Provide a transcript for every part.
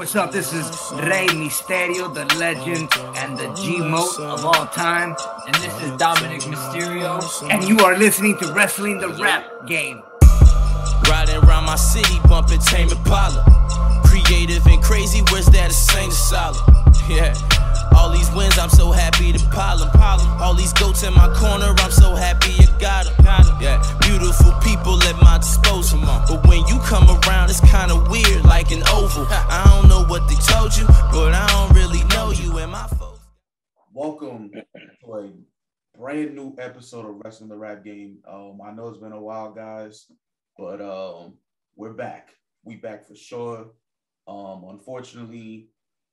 what's up? This is Rey Mysterio, the legend and the G-Mote of all time. And this is Dominic Mysterio. And you are listening to Wrestling the Rap Game. Riding around my city, bumping Tame Impala. Creative and crazy, where's that insane solid? Yeah. All these wins, I'm so happy to pile them. All these goats in my corner, I'm so happy you got them. Yeah, beautiful people at my disposal. But when you come around, it's kinda weird, like an oval. I don't know what they told you, but I don't really know you and my folks. Welcome to a brand new episode of Wrestling the Rap Game. Um, I know it's been a while, guys, but um, we're back. We back for sure. Um, unfortunately,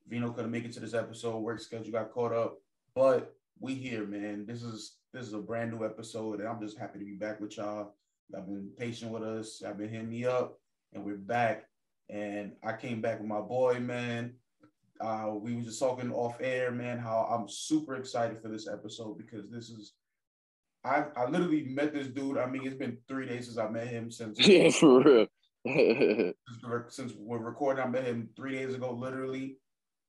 Vino couldn't make it to this episode. Work schedule got caught up, but we here, man. This is this is a brand new episode, and I'm just happy to be back with y'all. Y'all been patient with us. Y'all been hitting me up, and we're back. And I came back with my boy, man. Uh, we were just talking off air, man. How I'm super excited for this episode because this is. I I literally met this dude. I mean, it's been three days since I met him since. Yeah, for real. since, we're recording, I met him three days ago, literally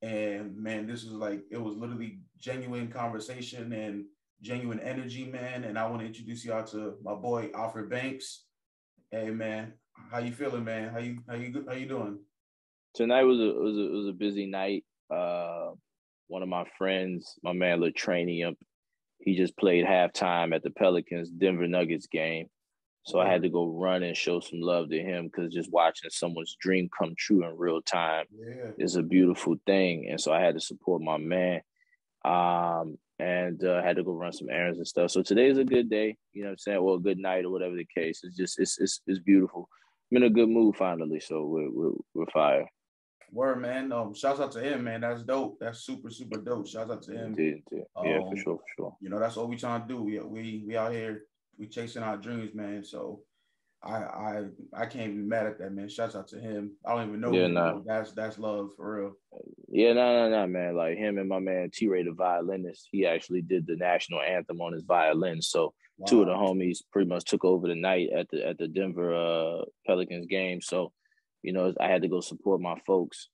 and man, this was like it was literally genuine conversation and genuine energy, man. And I want to introduce y'all to my boy Alfred Banks. Hey man, how you feeling, man? How you how you how you doing? Tonight was a was a was a busy night. Uh, one of my friends, my man Latranium, he just played halftime at the Pelicans Denver Nuggets game. So I had to go run and show some love to him because just watching someone's dream come true in real time yeah. is a beautiful thing. And so I had to support my man. Um, and uh, had to go run some errands and stuff. So today is a good day, you know what I'm saying? Well, good night or whatever the case. It's just it's it's, it's beautiful. I'm in a good mood finally, so we're we're, we're fire. Word man, um, shouts out to him, man. That's dope. That's super super dope. Shouts out to him. Indeed, indeed. Yeah, Um, for sure, for sure. You know, that's what we trying to do. We we we out here, we chasing our dreams, man. So I I I can't be mad at that, man. Shouts out to him. I don't even know. Yeah, nah. That's that's love for real. Yeah, no, no, no, man. Like him and my man T Ray, the violinist, he actually did the national anthem on his violin. So two of the homies pretty much took over the night at the at the Denver uh, Pelicans game. So, you know, I had to go support my folks,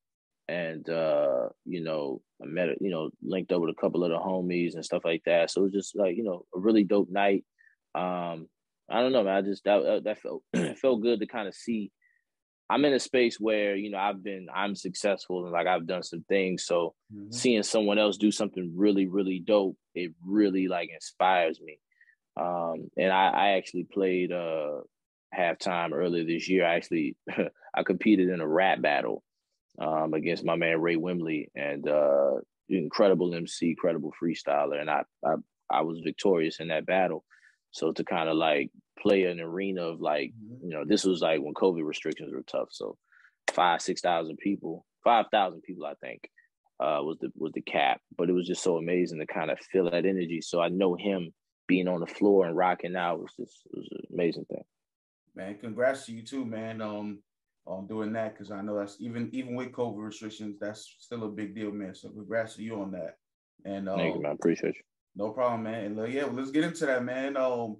and uh, you know, I met you know linked up with a couple of the homies and stuff like that. So it was just like you know a really dope night. Um, I don't know, man. I just that that felt felt good to kind of see. I'm in a space where you know I've been I'm successful and like I've done some things. So Mhm. seeing someone else do something really really dope, it really like inspires me. Um, and I, I actually played uh halftime earlier this year. I actually I competed in a rap battle um against my man Ray Wimley and uh incredible MC, incredible freestyler, and I I I was victorious in that battle. So to kind of like play an arena of like Mhm. you know, this was like when COVID restrictions were tough. So five, six thousand people, five thousand people, I think, uh, was the was the cap. But it was just so amazing to kind of feel that energy. So I know him being on the floor and rocking out was just was an amazing thing. man. Congrats to you too, man. Um, on doing that because I know that's even even with COVID restrictions, that's still a big deal, man. So congrats to you on that. And um, Thank you, man. Appreciate you. No problem, man. And uh, yeah, well, let's get into that, man. Um,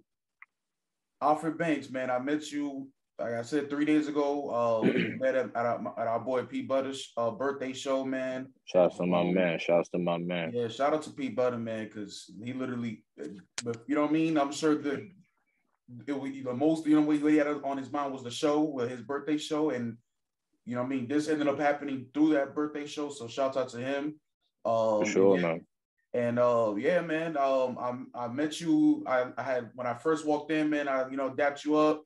Alfred Banks, man. I met you, like I said, three days ago. Uh, met at, at, our, at our boy P-Butta's uh, birthday show, man. Shouts to my Um, man. Shouts to my man. Yeah, shout out to P-Butta, man, because he literally, but you know what I mean. I'm sure the it was the most you know what he had on his mind was the show, with his birthday show, and you know what I mean. This ended up happening through that birthday show, so shout out to him. Um, For sure, yeah, man. And uh, yeah, man. Um, I I met you. I, I had when I first walked in, man. I you know dapped you up.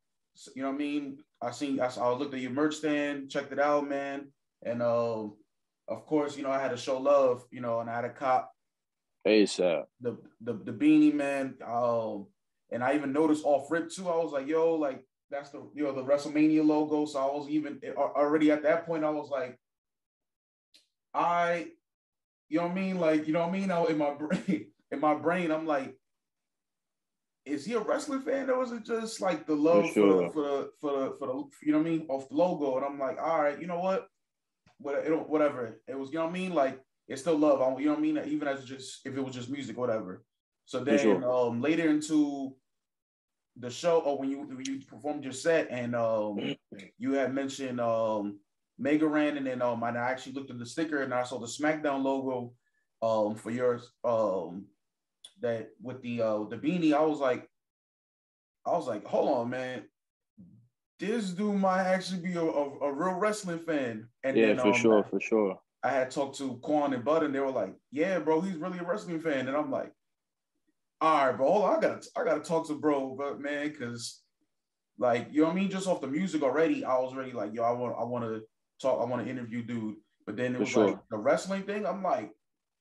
You know what I mean. I seen. I, saw, I looked at your merch stand, checked it out, man. And um, of course, you know I had to show love. You know, and I had a cop ASAP. the the the beanie man. Um, and I even noticed off rip too. I was like, yo, like that's the you know the WrestleMania logo. So I was even already at that point. I was like, I, you know what I mean? Like you know what I mean? Now in my brain, in my brain, I'm like, is he a wrestling fan or is it just like the love for, sure. the, for the for the for the you know what I mean off the logo? And I'm like, all right, you know what? What it don't- whatever it was, you know what I mean? Like it's still love. I, you know what I mean? Even as just if it was just music, whatever. So then sure. um later into the show, or when you when you performed your set, and um you had mentioned um Mega Ran, and then um, I actually looked at the sticker and I saw the SmackDown logo um for yours um that with the uh the beanie. I was like, I was like, hold on, man. This dude might actually be a, a, a real wrestling fan. And yeah, then, for um, sure, for sure. I had talked to Quan and Bud, and they were like, "Yeah, bro, he's really a wrestling fan." And I'm like, "All right, bro, on, I gotta, I gotta talk to bro, but man, because like, you know what I mean? Just off the music already, I was already like, yo, I want, I want to talk, I want to interview dude. But then it was sure. like the wrestling thing. I'm like,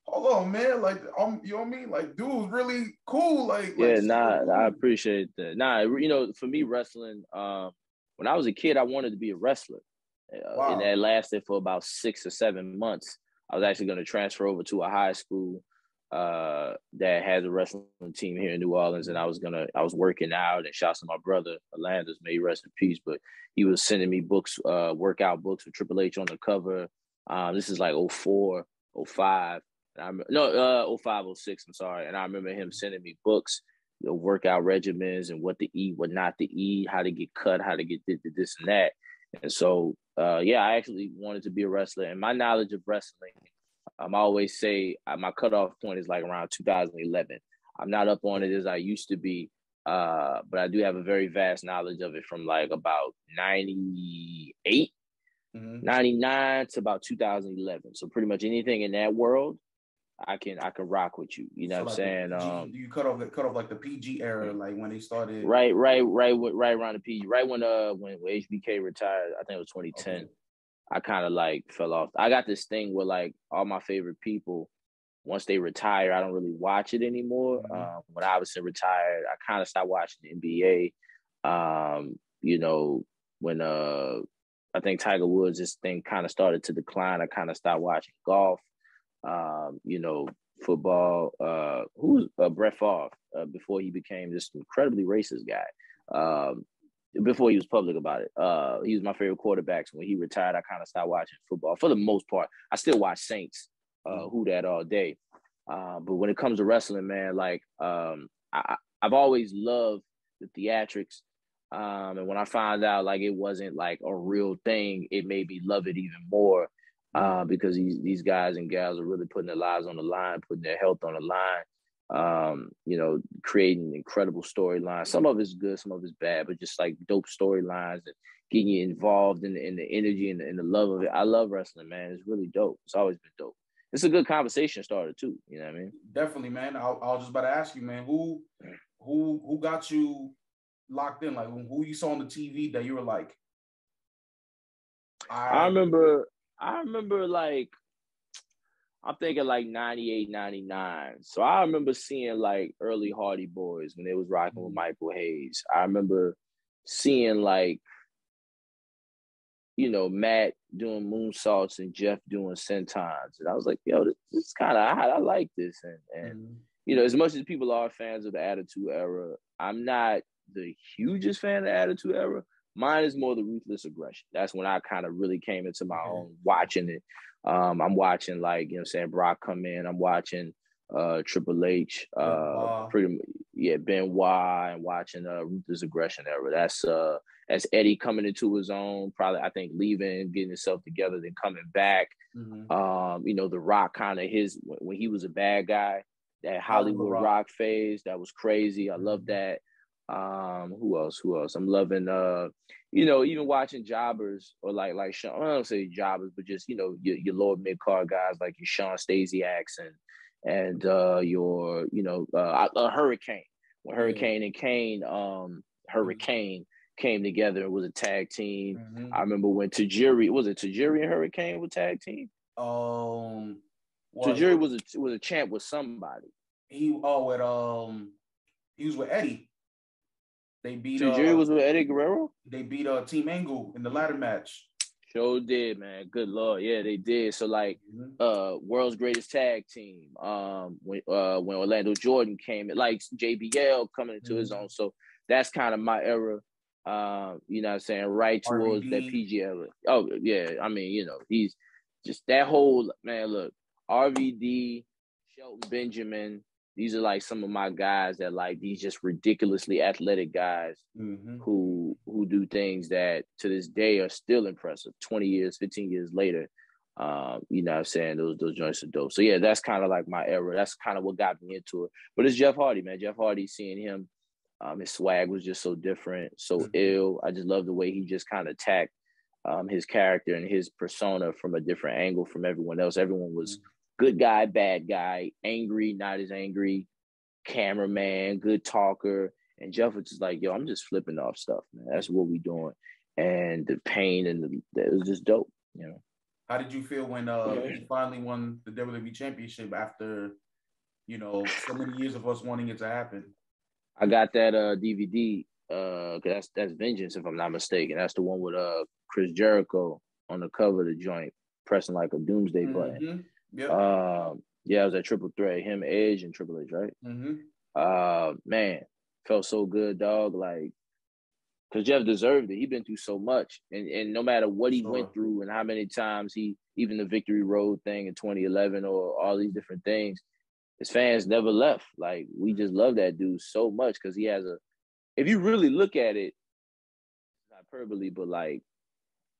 hold on, man. Like, I'm, you know what I mean? Like, dude's really cool. Like, yeah, like, nah, cool. I appreciate that. Nah, you know, for me, wrestling. Um, when I was a kid, I wanted to be a wrestler. Uh, wow. And that lasted for about six or seven months. I was actually going to transfer over to a high school uh, that had a wrestling team here in New Orleans, and I was gonna, I was working out, and shouts to my brother Alandis, may he rest in peace. But he was sending me books, uh, workout books with Triple H on the cover. Um, this is like 04, 05. And I no, uh, 05, 06, I'm sorry. And I remember him sending me books, you know, workout regimens and what to eat, what not to eat, how to get cut, how to get this and that. And so, uh, yeah, I actually wanted to be a wrestler, and my knowledge of wrestling I'm always say uh, my cutoff point is like around 2011. I'm not up on it as I used to be, uh, but I do have a very vast knowledge of it from like about 98, mm-hmm. 99 to about 2011. So pretty much anything in that world, I can I can rock with you. You know so what I'm saying? um, you cut off cut off like the PG era, like when they started. Right, right, right, right around the PG, right when uh when, when HBK retired. I think it was 2010. Okay. I kind of like fell off. I got this thing where like all my favorite people, once they retire, I don't really watch it anymore. Mm-hmm. Um, when Iverson retired, I kind of stopped watching the NBA. Um, you know, when uh, I think Tiger Woods, this thing kind of started to decline. I kind of stopped watching golf. Um, you know, football. Uh, who's uh, Brett Favre uh, before he became this incredibly racist guy. Um, before he was public about it. Uh, he was my favorite quarterback. So when he retired, I kind of stopped watching football for the most part. I still watch Saints, uh, mm. who that all day. Uh, but when it comes to wrestling, man, like um, I, I've always loved the theatrics. Um, and when I found out like it wasn't like a real thing, it made me love it even more. Uh, because these these guys and gals are really putting their lives on the line, putting their health on the line, um, you know, creating incredible storylines. Some of it's good, some of it's bad, but just like dope storylines and getting you involved in the, in the energy and the, and the love of it. I love wrestling, man. It's really dope. It's always been dope. It's a good conversation starter too. You know what I mean? Definitely, man. I, I was just about to ask you, man, who who who got you locked in? Like who you saw on the TV that you were like, I, I remember I remember like I'm thinking like 98, 99. So I remember seeing like early Hardy Boys when they was rocking with mm-hmm. Michael Hayes. I remember seeing like, you know, Matt doing moonsaults and Jeff doing sentons. And I was like, yo, this, this is kind of I, I like this. And and mm-hmm. you know, as much as people are fans of the Attitude Era, I'm not the hugest fan of the Attitude Era. Mine is more the ruthless aggression. That's when I kind of really came into my own watching it. Um, I'm watching like, you know I'm saying, Brock come in. I'm watching uh Triple H, uh pretty yeah, Benoit and watching uh Ruthless Aggression era. That's uh that's Eddie coming into his own, probably I think leaving, getting himself together, then coming back. Mm-hmm. Um, you know, the rock kind of his when he was a bad guy, that Hollywood rock. rock phase, that was crazy. I love mm-hmm. that. Um, who else? Who else? I'm loving uh, you know, even watching jobbers or like like Sean, I don't say jobbers, but just you know your, your lower mid card guys like your Shawn Stasiaks and and uh your you know uh, Hurricane when Hurricane and Kane um mm-hmm. Hurricane came together and was a tag team. Mm-hmm. I remember when Tajiri was it Tajiri and Hurricane were tag team. Um, Tajiri was a was a champ with somebody. He oh with um he was with Eddie. They beat. Tajiri uh, was with Eddie Guerrero. They beat uh Team Angle in the ladder match. Sure did, man. Good lord, yeah, they did. So like, mm-hmm. uh, world's greatest tag team. Um, when uh when Orlando Jordan came, it like JBL coming into mm-hmm. his own. So that's kind of my era. Um, you know what I'm saying? Right towards RVD. that PG era. Oh yeah, I mean, you know, he's just that whole man. Look, RVD, Shelton Benjamin, these are like some of my guys that like these just ridiculously athletic guys Mm-hmm. who who do things that to this day are still impressive. 20 years 15 years later um you know what i'm saying? Those those joints are dope. So yeah that's kind of like my era. That's kind of what got me into it. But it's jeff hardy man. Jeff hardy seeing him um his swag was just so different so Mhm. ill. I just love the way he just kind of attacked um his character and his persona from a different angle from everyone else. Everyone was good guy bad guy angry not as angry cameraman good talker and Jeff was just like, yo, I'm just flipping off stuff, man. That's what we doing. And the pain and the it was just dope, you know. How did you feel when uh you finally won the WWE championship after you know so many years of us wanting it to happen? I got that uh DVD, uh, that's that's Vengeance, if I'm not mistaken. That's the one with uh Chris Jericho on the cover of the joint, pressing like a doomsday button. Yep. Um, yeah, it was that triple threat, him, Edge, and Triple H, right? mm-hmm. uh man felt so good dog like because jeff deserved it he been through so much and and no matter what he Sure. went through and how many times he even the victory road thing in 2011 or all these different things his fans never left like we just love that dude so much because he has a if you really look at it hyperbole but like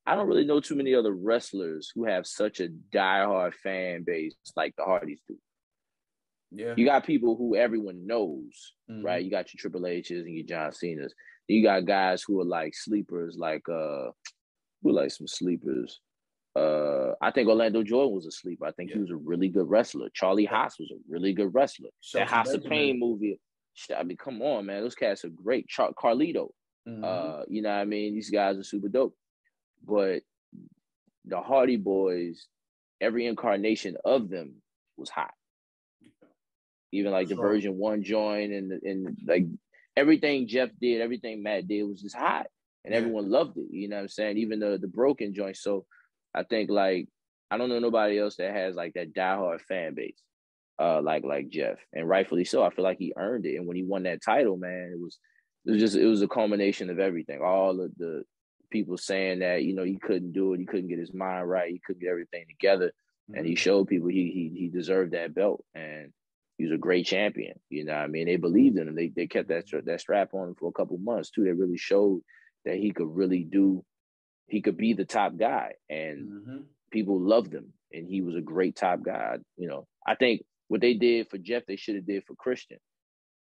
i don't really know too many other wrestlers who have such a diehard fan base like the hardys do Yeah. you got people who everyone knows, Mhm. right? You got your Triple H's and your John Cena's. You got guys who are like sleepers, like uh, who like some sleepers. Uh, I think Orlando Jordan was a sleeper. I think he was a really good wrestler. Charlie Haas was a really good wrestler. that Shelton House of Pain movie. I mean, come on, man. Those cats are great. Char- Carlito, Mhm. uh, you know what I mean? These guys are super dope. But the Hardy Boys, every incarnation of them was hot. Even like the Sure. version one joint and and like everything Jeff did, everything Matt did was just hot. And Yeah. everyone loved it. You know what I'm saying? Even the the broken joint. So I think like I don't know nobody else that has like that diehard fan base. Uh like like Jeff. And rightfully so. I feel like he earned it. And when he won that title, man, it was it was just it was a culmination of everything. All of the people saying that, you know, he couldn't do it, he couldn't get his mind right, he couldn't get everything together. And he Mhm. showed people he he he deserved that belt. And he was a great champion. You know what I mean? They believed in him. They they kept that that strap on him for a couple months too. They really showed that he could really do he could be the top guy. And Mhm. people loved him and he was a great top guy. You know, I think what they did for Jeff, they should have did for Christian.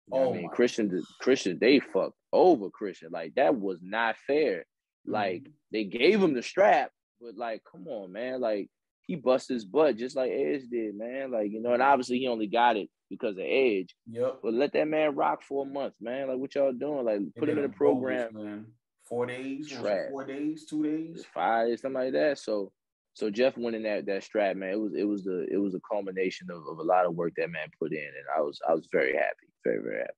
You know Oh I mean, Christian, Christian, they fucked over Christian. Like that was not fair. Like Mhm. they gave him the strap, but like, come on, man. Like he bust his butt just like Edge did, man. Like you know, and obviously he only got it because of Edge. Yep. But let that man rock for a month, man. Like what y'all doing? Like put him in a bogus, program. man. Four days. what was it, Trash. Four days. Two days. Five, something like that. So so Jeff winning that that strap, man, it was it was the it was a culmination of, of a lot of work that man put in. And I was I was very happy. Very, very happy.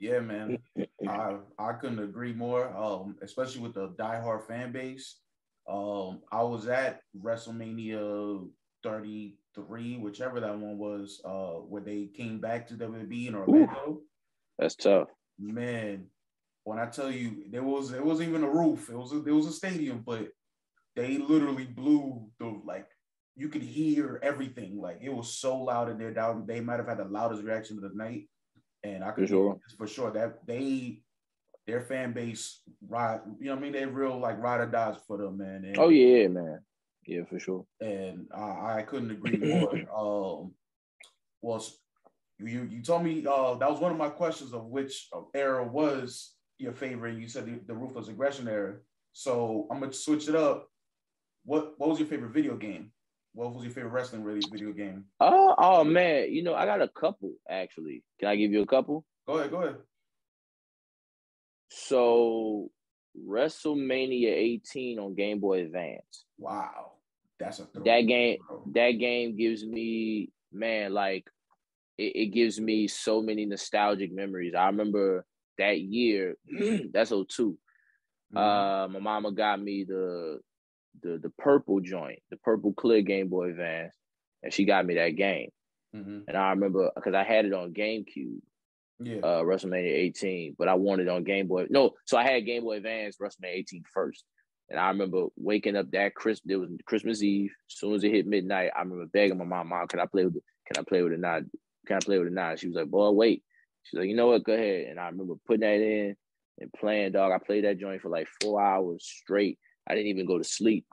Yeah, man. I I couldn't agree more. Um, especially with the diehard fan base. Um, I was at WrestleMania 33, whichever that one was, uh, where they came back to WWE in Orlando. That's tough. Man, when I tell you there was it wasn't even a roof, it was a, there was a stadium, but they literally blew the like you could hear everything. Like it was so loud in there. Down they might have had the loudest reaction of the night, and I could For sure. for sure that they their fan base ride. You know what I mean? They real like ride or dies for them, man. And, Oh yeah, man. Yeah, for sure. and I, I couldn't agree more. um, was you you told me uh, that was one of my questions of which era was your favorite. You said the, the ruthless aggression era. So I'm gonna switch it up. What what was your favorite video game? What was your favorite wrestling really video game? Oh, oh man, you know, I got a couple actually. Can I give you a couple? Go ahead, go ahead. So WrestleMania 18 on Game Boy Advance. Wow, that's a That game bro. that game gives me man like it, it gives me so many nostalgic memories. I remember that year, that's 02. Mhm. Uh, my mama got me the the the purple joint, the purple clear Game Boy Advance, and she got me that game. Mhm. And I remember because I had it on GameCube, yeah, uh, WrestleMania 18, but I wanted it on Game Boy. No, so I had Game Boy Advance WrestleMania 18 first. And I remember waking up that Christmas. It was Christmas Eve. As soon as it hit midnight, I remember begging my mom, "Mom, can I play with it? Can I play with it?" Not can I play with it now? She was like, boy, wait. She's like, you know what? Go ahead. And I remember putting that in and playing, dog. I played that joint for like four hours straight. I didn't even go to sleep.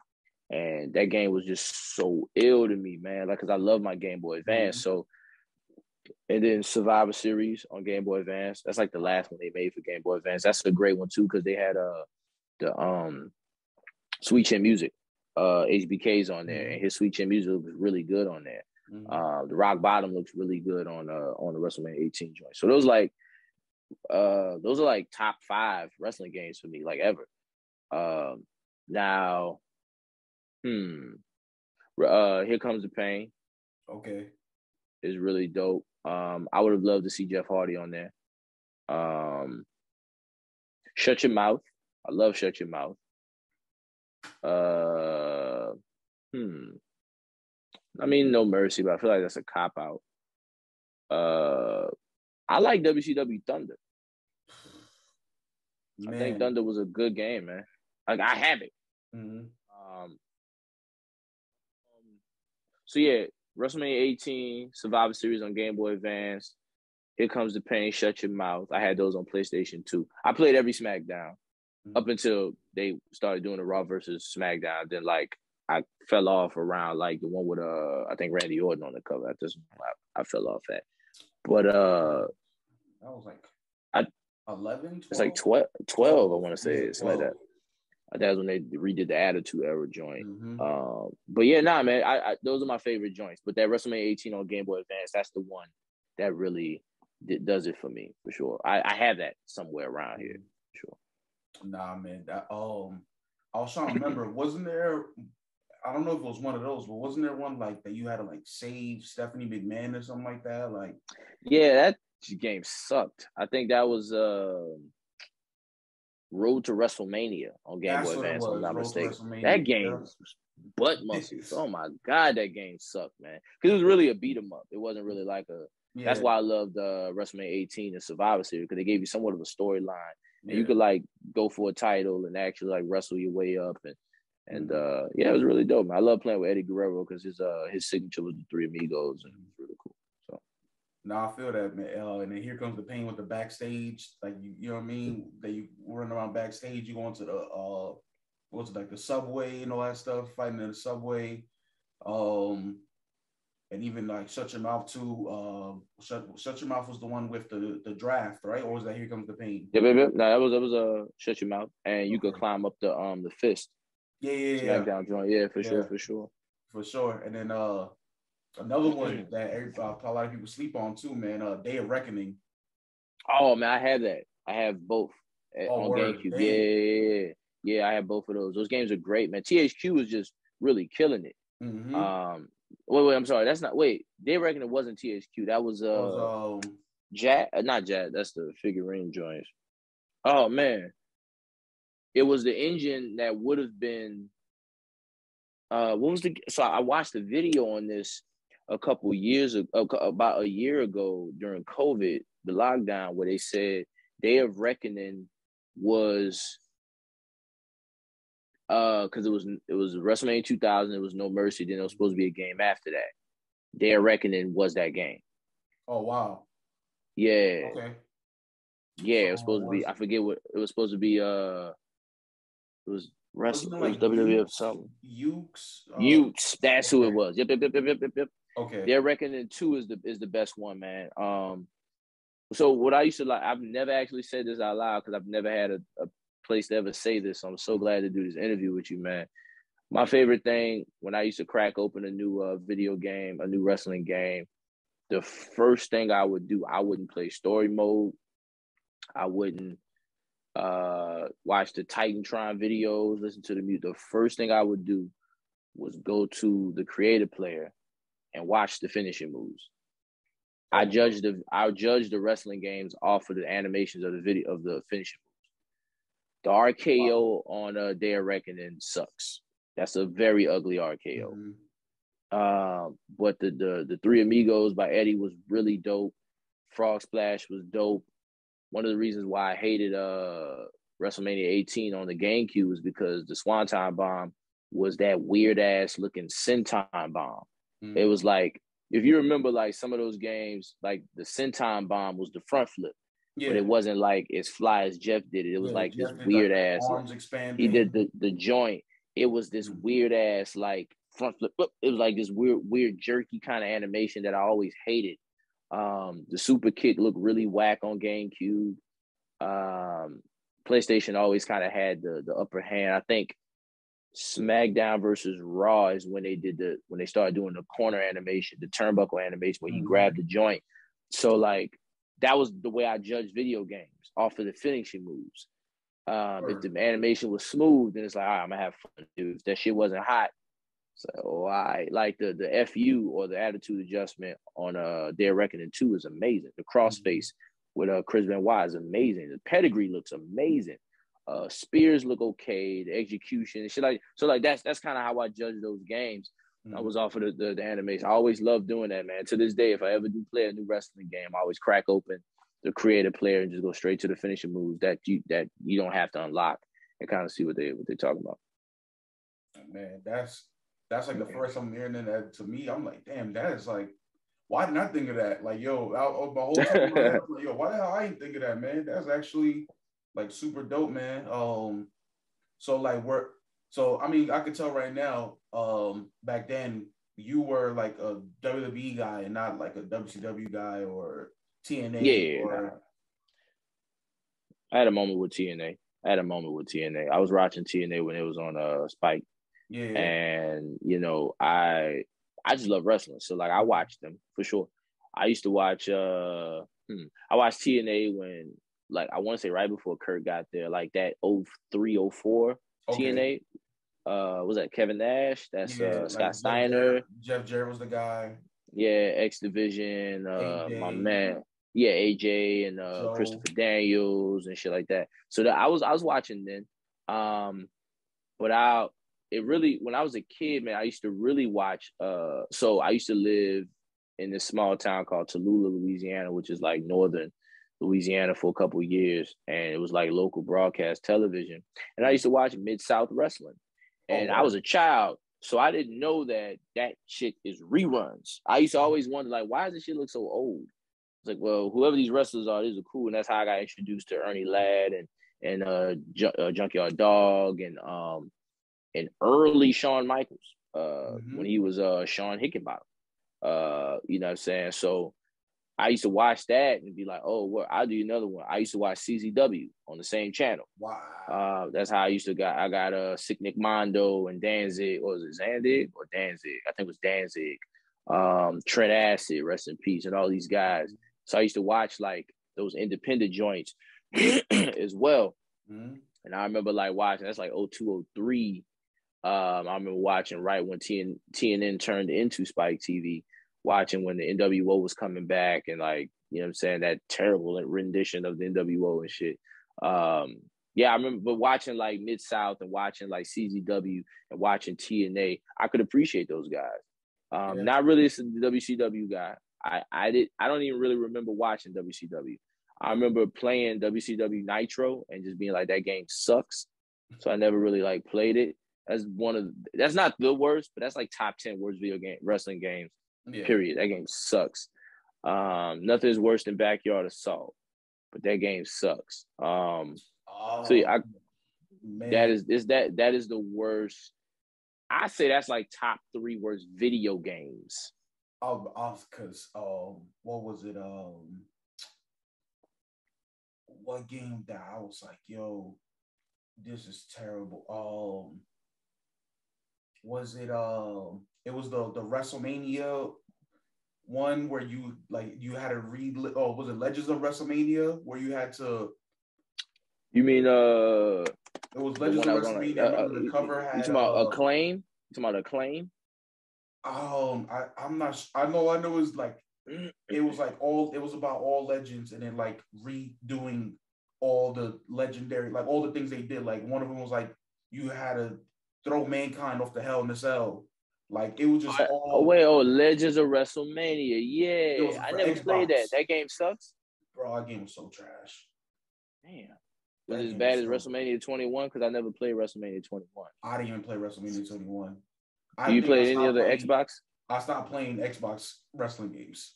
And that game was just so ill to me, man. Like, cause I love my Game Boy Advance. Mm-hmm. So, and then Survivor Series on Game Boy Advance. That's like the last one they made for Game Boy Advance. That's a great one too, because they had uh the um Sweet Chin Music, uh HBK's on there, and his Sweet Chin Music was really good on there. Mm-hmm. Uh, the Rock Bottom looks really good on uh on the WrestleMania 18 joint. So those like uh those are like top five wrestling games for me, like ever. Um now hmm uh here comes the pain. Okay. Is really dope. Um I would have loved to see Jeff Hardy on there. Um Shut Your Mouth. I love Shut Your Mouth. Uh hmm I mean, no mercy, but I feel like that's a cop out. Uh, I like WCW Thunder. Man. I think Thunder was a good game, man. Like I have it. Mm-hmm. Um, so yeah, WrestleMania 18, Survivor Series on Game Boy Advance. Here comes the pain. Shut your mouth. I had those on PlayStation 2. I played every SmackDown mm-hmm. up until they started doing the Raw versus SmackDown. Then like I fell off around like the one with uh I think Randy Orton on the cover. I just I, I fell off at. But uh that was like I 11, 12? It's like 12, 12 I want to say it, something like that. That's when they redid the Attitude Era joint. Mm-hmm. Um, but yeah, nah, man, I, I, those are my favorite joints. But that WrestleMania 18 on Game Boy Advance, that's the one that really does it for me for sure. I, I have that somewhere around here, sure. Nah, man, that um, I was trying to remember. Wasn't there I don't know if it was one of those, but wasn't there one like that you had to like save Stephanie McMahon or something like that? Like, yeah, that game sucked. I think that was uh, Road to WrestleMania on Game Boy Advance. I'm not Road mistaken. That game yeah. was butt muscles. oh my god, that game sucked, man. Because it was really a beat 'em up. It wasn't really like a. Yeah. That's why I loved uh, WrestleMania 18 and Survivor Series because they gave you somewhat of a storyline, and yeah. you could like go for a title and actually like wrestle your way up and and uh, yeah, it was really dope. Man. I love playing with Eddie Guerrero because his uh his signature was the three amigos, and it was really cool. No, I feel that, man. Uh, and then here comes the pain with the backstage. Like you, you know what I mean? That you running around backstage, you go into the uh, what's it like the subway and all that stuff, fighting in the subway. Um, and even like shut your mouth too. Uh, shut shut your mouth was the one with the the draft, right? Or was that here comes the pain? Yeah, baby. No, that was that was a uh, shut your mouth, and you could climb up the um the fist. Yeah, yeah, yeah. SmackDown joint. Yeah, for yeah. sure, for sure. For sure. And then uh another one that every, uh, a lot of people sleep on too, man. Uh Day of Reckoning. Oh man, I have that. I have both at, oh, on GameCube. Yeah, yeah, yeah, yeah. I have both of those. Those games are great, man. THQ was just really killing it. Mm-hmm. Um, wait, wait. I'm sorry. That's not. Wait, Day of Reckoning wasn't THQ. That was uh, was, um, Jad. Uh, not Jad. That's the figurine joints. Oh man, it was the engine that would have been uh what was the so I watched the video on this a couple years ago about a year ago during COVID, the lockdown, where they said Day of Reckoning was uh because it was it was WrestleMania 2000, it was No Mercy, then it was supposed to be a game after that. Day of Reckoning was that game. Oh wow. Yeah. Okay. Yeah, it was supposed to be. I forget what it was supposed to be. Uh, it was wrestling. It, like was WWF something. Yuke's. Uh, Yuke's. That's okay. who it was. Yep, yep, yep, yep, yep, yep. Okay. They're reckoning two is the is the best one, man. Um, so what I used to like, I've never actually said this out loud because I've never had a, a place to ever say this. I'm so glad to do this interview with you, man. My favorite thing when I used to crack open a new uh, video game, a new wrestling game, the first thing I would do, I wouldn't play story mode. I wouldn't uh, watch the Titantron videos, listen to the music. The first thing I would do was go to the creative player and watch the finishing moves. I judge the I judge the wrestling games off of the animations of the video of the finishing moves. The RKO wow. on a Day of Reckoning sucks. That's a very ugly RKO. Mm-hmm. Uh, but the the the Three Amigos by Eddie was really dope. Frog Splash was dope one of the reasons why I hated uh WrestleMania 18 on the GameCube was because the Swanton bomb was that weird ass looking senton bomb. Mm. It was like if you remember, like some of those games, like the Senton bomb was the front flip, Yeah, but it wasn't like as fly as Jeff did it. It was Yeah, like Jeff this weird like, ass. arms expanding. He did the the joint. It was this Mhm. weird ass like front flip. It was like this weird weird jerky kind of animation that I always hated. Um, the super kick looked really whack on GameCube. Um, PlayStation always kind of had the the upper hand. I think SmackDown versus Raw is when they did the when they started doing the corner animation, the turnbuckle animation where you Mhm. grab the joint. So like that was the way I judged video games off of the finishing moves. Um, if the animation was smooth, then it's like, all right, I'm gonna have fun. Dude. If that shit wasn't hot, so all right, like the the FU or the attitude adjustment on uh their reckoning two is amazing. The crossface with uh Chris Benoit is amazing. The pedigree looks amazing. Uh, spears look okay. The execution shit like so like that's that's kind of how I judge those games. I Mhm. was off of the, the the animation. I always love doing that, man. To this day, if I ever do play a new wrestling game, I always crack open the creative player and just go straight to the finishing moves that you that you don't have to unlock and kind of see what they what they're talking about. man, that's that's like the first time I'm hearing that. To me, I'm like, damn, that is like, why didn't I think of that? Like, yo, I, I- my whole time, in my head, I'm like, yo, why the hell I didn't think of that, man? That's actually like super dope, man. Um, so like we're so I mean, I could tell right now, um, back then you were like a WWE guy and not like a WCW guy or TNA Yeah, or I had a moment with TNA. I had a moment with TNA. I was watching TNA when it was on uh Spike, yeah, and you know I I just love wrestling, so like I watched them for sure. I used to watch uh hmm, I watched TNA when like I want to say right before Kurt got there, like that 03, 04 Okay. TNA. Uh, was that Kevin Nash? That's Yeah, uh, like Scott Jeff Steiner. Jarrett- Jeff Jarrett was the guy. Yeah, X Division. Uh, my man. Yeah, AJ and uh, So- Christopher Daniels and shit like that. So that I was I was watching then. Um, but I it really when I was a kid, man, I used to really watch. Uh, so I used to live in this small town called Tallulah, Louisiana, which is like northern Louisiana for a couple of years, and it was like local broadcast television. And I used to watch Mid South Wrestling, and Oh, I was a child, so I didn't know that that shit is reruns. I used to always wonder, like, why does this shit look so old? It's like, well, whoever these wrestlers are, these are cool, and that's how I got introduced to Ernie Ladd and and uh, uh Junkyard Dog and um and early Shawn Michaels uh Mhm. when he was uh Sean Hickenbottom. Uh, you know what I'm saying? So I used to watch that and be like, oh, well, I'll do another one. I used to watch CZW on the same channel. Wow. Uh, that's how I used to got. I got uh, Sick Nick Mondo and Danzig. Or was it Zandig or Danzig? I think it was Danzig. Um, Trent Acid, rest in peace, and all these guys. So I used to watch like those independent joints as well. Mhm. And I remember like watching. That's like 0203. Um, I remember watching right when TN, TNN turned into Spike TV. Watching when the NWO was coming back and like you know what I'm saying that terrible rendition of the NWO and shit. Um, yeah, I remember but watching like Mid South and watching like CZW and watching TNA. I could appreciate those guys. Um, Yeah. not really the WCW guy. I I did. I don't even really remember watching WCW. I remember playing WCW Nitro and just being like, that game sucks. So I never really like played it. That's one of that's not the worst, but that's like top ten worst video game wrestling games. Yeah. Period. That game sucks. Um, nothing is worse than Backyard Assault, but that game sucks. Um, Oh, so yeah, I, man. that is is that that is the worst. I say that's like top three worst video games. I'll, I'll, cause um, what was it? Um, what game that I was like, yo, this is terrible. Um, was it um, it was the the WrestleMania one where you like you had to read. Oh, was it Legends of WrestleMania where you had to? You mean uh It was Legends of I was on? WrestleMania. Uh, I uh, remember the cover had. you talking about uh, acclaim? You talking about acclaim? Um, I I'm not. I know. I know. It was like it was like all. It was about all legends, and then like redoing all the legendary, like all the things they did. Like one of them was like you had to throw mankind off the Hell in the Cell. Like it was just all. Oh wait, oh Legends of WrestleMania. Was Yeah, I never played that. That game sucks. bro, that game was so trash. Damn. Was as bad as so- WrestleMania 21? Because I never played WrestleMania 21. I didn't even play WrestleMania 21. Do you I play any other playing- Xbox? I stopped playing Xbox wrestling games.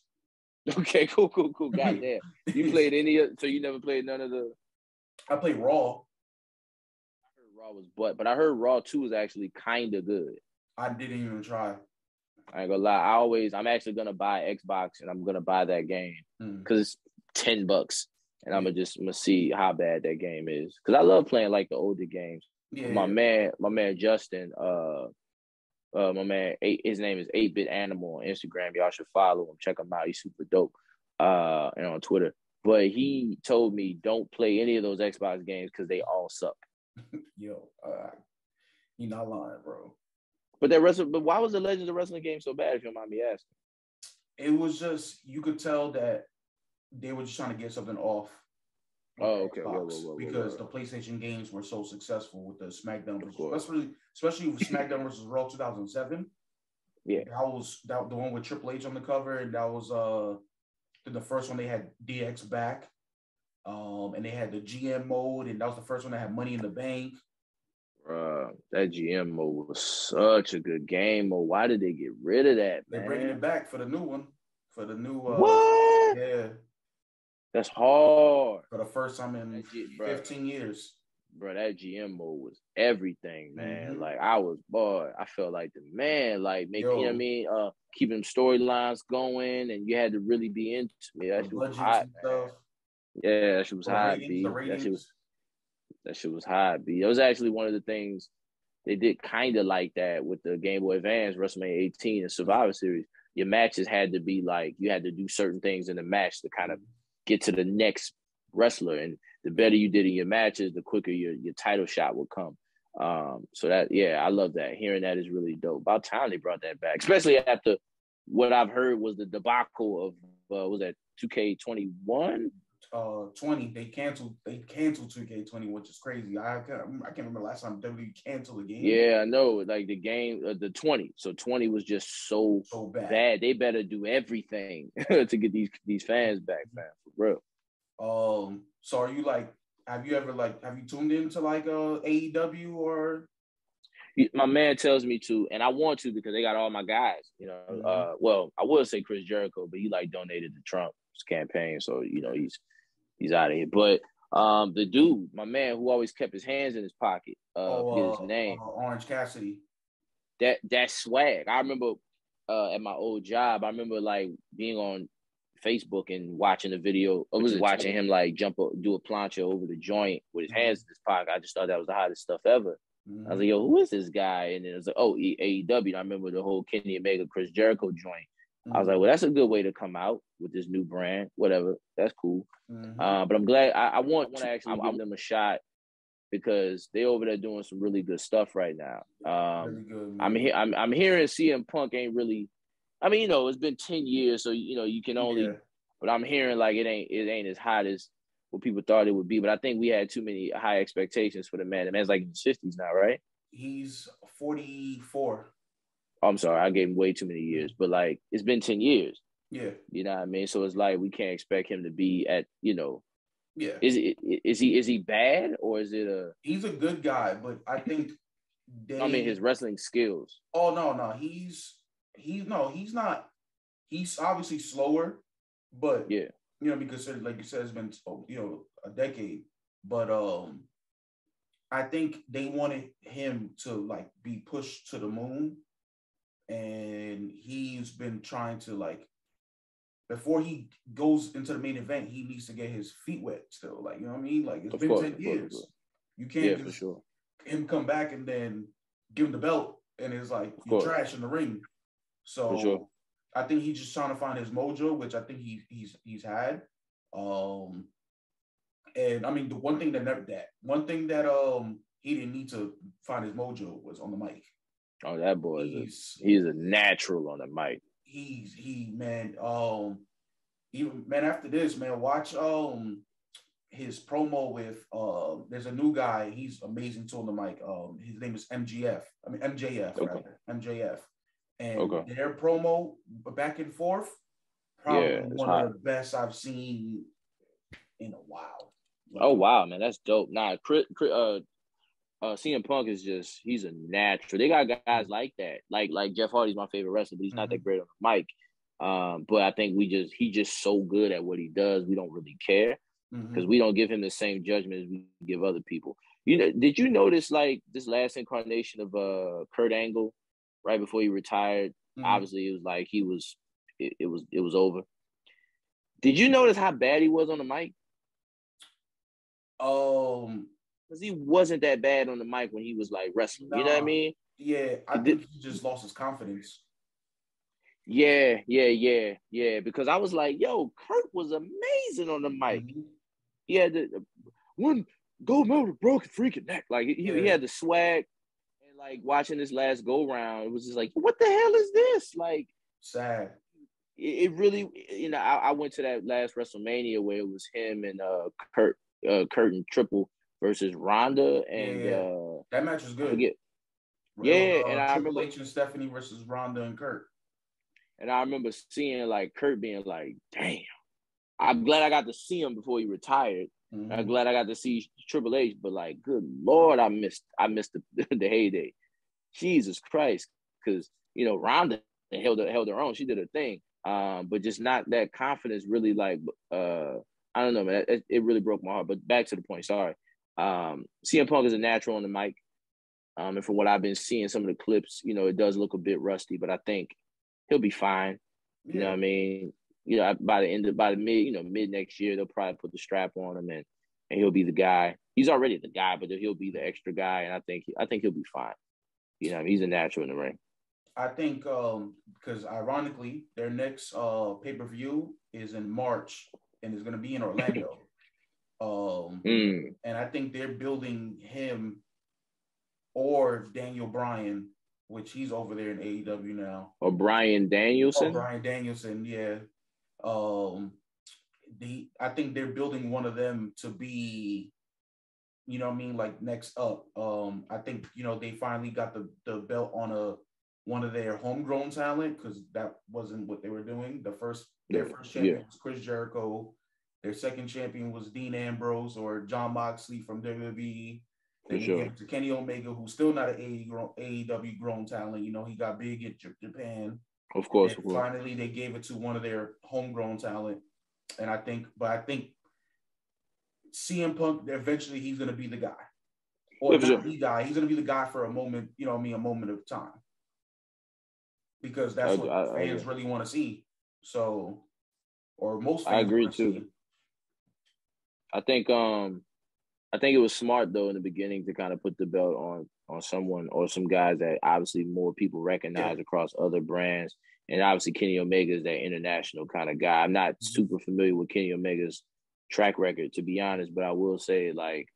Okay, cool, cool, cool. Goddamn. You played any of so you never played none of the I played Raw. I heard Raw was butt, but I heard Raw 2 was actually kinda good. I didn't even try. I ain't gonna lie. I always I'm actually gonna buy Xbox and I'm gonna buy that game Mm. because it's ten bucks. And I'm gonna just I'm gonna see how bad that game is. Cause I love playing like the older games. Yeah, my man, my man Justin, uh, uh, my man, eight, his name is Eight Bit Animal on Instagram. Y'all should follow him. Check him out. He's super dope. Uh, and on Twitter. But he told me don't play any of those Xbox games because they all suck. Yo, uh, you not lying, bro. But that wrestle, but why was the Legends of Wrestling game so bad? If you don't mind me asking. It was just you could tell that they were just trying to get something off. Oh, okay. Whoa, whoa, whoa, because the PlayStation games were so successful with the SmackDown, versus, especially especially with SmackDown versus Raw 2007. Yeah. that was that the one with Triple H on the cover, and that was uh the first one they had DX back, um, and they had the GM mode, and that was the first one that had Money in the Bank. Bruh, that GM mode was such a good game mode. Why did they get rid of that, They're man? bringing it back for the new one, for the new uh, what? yeah, That's hard, for the first time in G- bruh. 15 years. bro. That GM mode was everything, man. Mhm. Like I was, boy, I felt like the man. Like make you know what I mean, uh, keeping storylines going, and you had to really be into me. That shit was hot, and man. stuff. Yeah, that shit was hot, B. the That shit was that shit was hot, B. It was actually one of the things they did kind of like that with the Game Boy Advance WrestleMania 18 and Survivor Series. Your matches had to be like you had to do certain things in the match to kind of get to the next wrestler, and the better you did in your matches, the quicker your your title shot will come. Um, so that yeah, I love that. Hearing that is really dope. About time they brought that back, especially after what I've heard was the debacle of uh, was that 2K21 uh 20 they canceled they canceled 2k20 which is crazy i can't, I can't remember last time WWE canceled a game Yeah, I know. Like the game, uh, the twenty. So twenty was just so so bad, bad. They better do everything to get these these fans back, man. For real. um so are you like have you ever like have you tuned into like uh aew or My man tells me to, and I want to because they got all my guys. You know, Mhm. uh, well, I would say Chris Jericho, but he like donated to Trump's campaign, so you know he's he's out of here. But um, the dude, my man, who always kept his hands in his pocket, uh, oh, forget uh, his name. uh, orange cassidy that that swag. I remember uh, at my old job, I remember like being on Facebook and watching a video. I was watching him like jump up, do a plancha over the joint with his hands in his pocket. I just thought that was the hottest stuff ever. Mhm. I was like, yo, who is this guy? And then it was like, oh, E- AEW. And I remember the whole Kenny Omega, Chris Jericho joint. I was like, well, that's a good way to come out with this new brand. Whatever, that's cool. Mhm. Uh, but I'm glad. I, I want to actually give them a shot because they over there doing some really good stuff right now. Um, good I'm he- I'm I'm hearing CM Punk ain't really. I mean, you know, it's been ten years, so you know you can only. Yeah. But I'm hearing like it ain't it ain't as hot as what people thought it would be. But I think we had too many high expectations for the man. The man's like in his fifties now, right? he's 44 Oh, I'm sorry, I gave him way too many years. But like it's been ten years. yeah You know what I mean? So it's like we can't expect him to be at you know. yeah Is it is he is he bad or is it a? he's a good guy but i think they I mean, his wrestling skills. Oh no, no, he's he's no, he's not. He's obviously slower, but Yeah. you know because like you said, it's been you know a decade. But um, I think they wanted him to like be pushed to the moon, and he's been trying to like before he goes into the main event, he needs to get his feet wet still. Like you know what I mean? Like it's Of been course, ten course, years. course. You can't Yeah, just sure. him come back and then give him the belt and it's like Of you're course. trash in the ring. So sure. I think he's just trying to find his mojo, which I think he he's he's had. Um and I mean the one thing that never that one thing that um he didn't need to find his mojo was on the mic. Oh, that boy is a, He's he's a natural on the mic. he's he man um even man after this man watch um his promo with uh there's a new guy he's amazing too on the mic um his name is MGF I mean MJF Okay. rather MJF and Okay. their promo back and forth probably Yeah, one hot. of the best I've seen in a while Oh wow, man, that's dope. Nah, Chris, Chris, uh, uh, CM Punk is just he's a natural. They got guys like that. Like like Jeff Hardy's my favorite wrestler, but he's not Mm-hmm. that great on the mic. Um, but I think we just he just so good at what he does. We don't really care because we don't give him the same judgment as we give other people. You know, did you notice like this last incarnation of uh Kurt Angle, right before he retired? Mhm. Obviously, it was like he was it, it was it was over. Did you notice how bad he was on the mic? Um, Because he wasn't that bad on the mic when he was like wrestling. You know what I mean? yeah, I think he just lost his confidence. Yeah, yeah, yeah, yeah. Because I was like, yo, Kurt was amazing on the mic. Mhm. He had the one gold medal broken freaking neck. Like he, he had the swag. And like watching this last go round, it was just like, what the hell is this? Like Sad. it, it really, you know, I, I went to that last WrestleMania where it was him and uh Kurt, uh Kurt and Triple versus Ronda and Yeah. uh That match was good. forget. Uh, Yeah, and I remember- H and Stephanie versus Ronda and Kurt. And I remember seeing like Kurt being like, damn. I'm glad I got to see him before he retired. Mhm. I'm glad I got to see Triple H, but like, good lord, I missed I missed the, the heyday. Jesus Christ, because you know Ronda held her, held her own. She did her thing, um, but just not that confidence. Really, like, uh, I don't know, man. It, it really broke my heart. But back to the point. Sorry. Um, CM Punk is a natural on the mic, um, and from what I've been seeing, some of the clips, you know, it does look a bit rusty, but I think he'll be fine. You know what I mean? You know, by the end of by the mid, you know, mid next year, they'll probably put the strap on him and and he'll be the guy. He's already the guy, but he'll be the extra guy, and I think I think he'll be fine. You know, he's a natural in the ring. I think um because ironically their next uh pay per view is in March and it's going to be in Orlando. Um, Mm. and I think they're building him or Daniel Bryan, which he's over there in AEW now. Or Bryan Oh, Danielson. Bryan Danielson, yeah. Um, the I think they're building one of them to be, you know, what I mean, like next up. Um, I think you know they finally got the the belt on a one of their homegrown talent because that wasn't what they were doing. The first their first champion yeah. was Chris Jericho. Their second champion was Dean Ambrose or Jon Moxley from WWE. They sure. gave it to Kenny Omega, who's still not an AEW grown talent. You know, he got big in Japan. Of course, And of course. finally, they gave it to one of their homegrown talent, and I think, but I think CM Punk eventually he's going to be the guy, or not sure. the guy. He's going to be the guy for a moment. You know, what I mean, a moment of time, because that's I- what I- I fans agree. really want to see. So, or most fans I agree, too. I think um I think it was smart though in the beginning to kind of put the belt on on someone or some guys that obviously more people recognize across other brands. And obviously Kenny Omega is that international kind of guy. I'm not Mm-hmm. super familiar with Kenny Omega's track record to be honest, but I will say like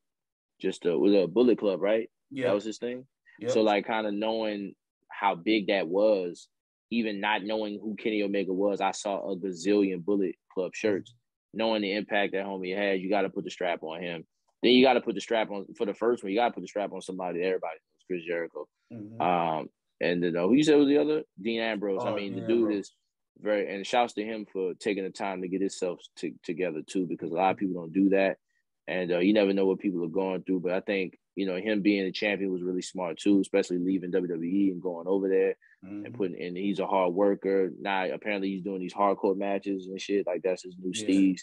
just uh, with a Bullet Club, right? Yeah, That was his thing. Yep. So like kind of knowing how big that was, even not knowing who Kenny Omega was, I saw a gazillion Bullet Club shirts. Knowing the impact that homie had, you got to put the strap on him. Then you got to put the strap on for the first one. You got to put the strap on somebody everybody knows, Chris Jericho. Mhm. Um, and then uh, who you said was the other? Dean Ambrose. I Oh, mean, the dude Ambrose. is very and shouts to him for taking the time to get himself to, together too, because a lot of people don't do that, and uh, you never know what people are going through. But I think you know him being a champion was really smart too, especially leaving WWE and going over there and Mhm. putting and he's a hard worker. Now apparently he's doing these hardcore matches and shit. Like that's his new Yeah. steez.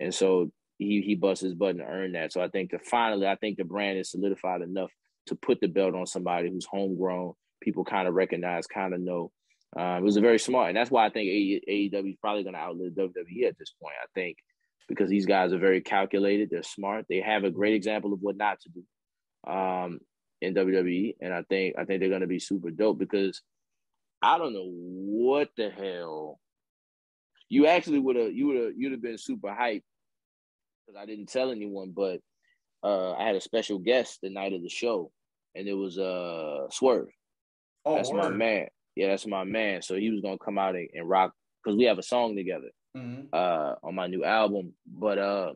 And so he he busts his butt and earned that. So I think that finally I think the brand is solidified enough to put the belt on somebody who's homegrown, people kind of recognize, kind of know. Um, it was a very smart, and that's why I think AEW is probably going to outlive WWE at this point. I think because these guys are very calculated, they're smart, they have a great example of what not to do um, in WWE, and I think I think they're going to be super dope because I don't know what the hell you actually would have you would have you'd have been super hyped because I didn't tell anyone, but uh, I had a special guest the night of the show, and it was uh Swerve. Oh, that's my man. Yeah, that's my man. So he was gonna come out and, and rock because we have a song together Mhm. uh on my new album. But uh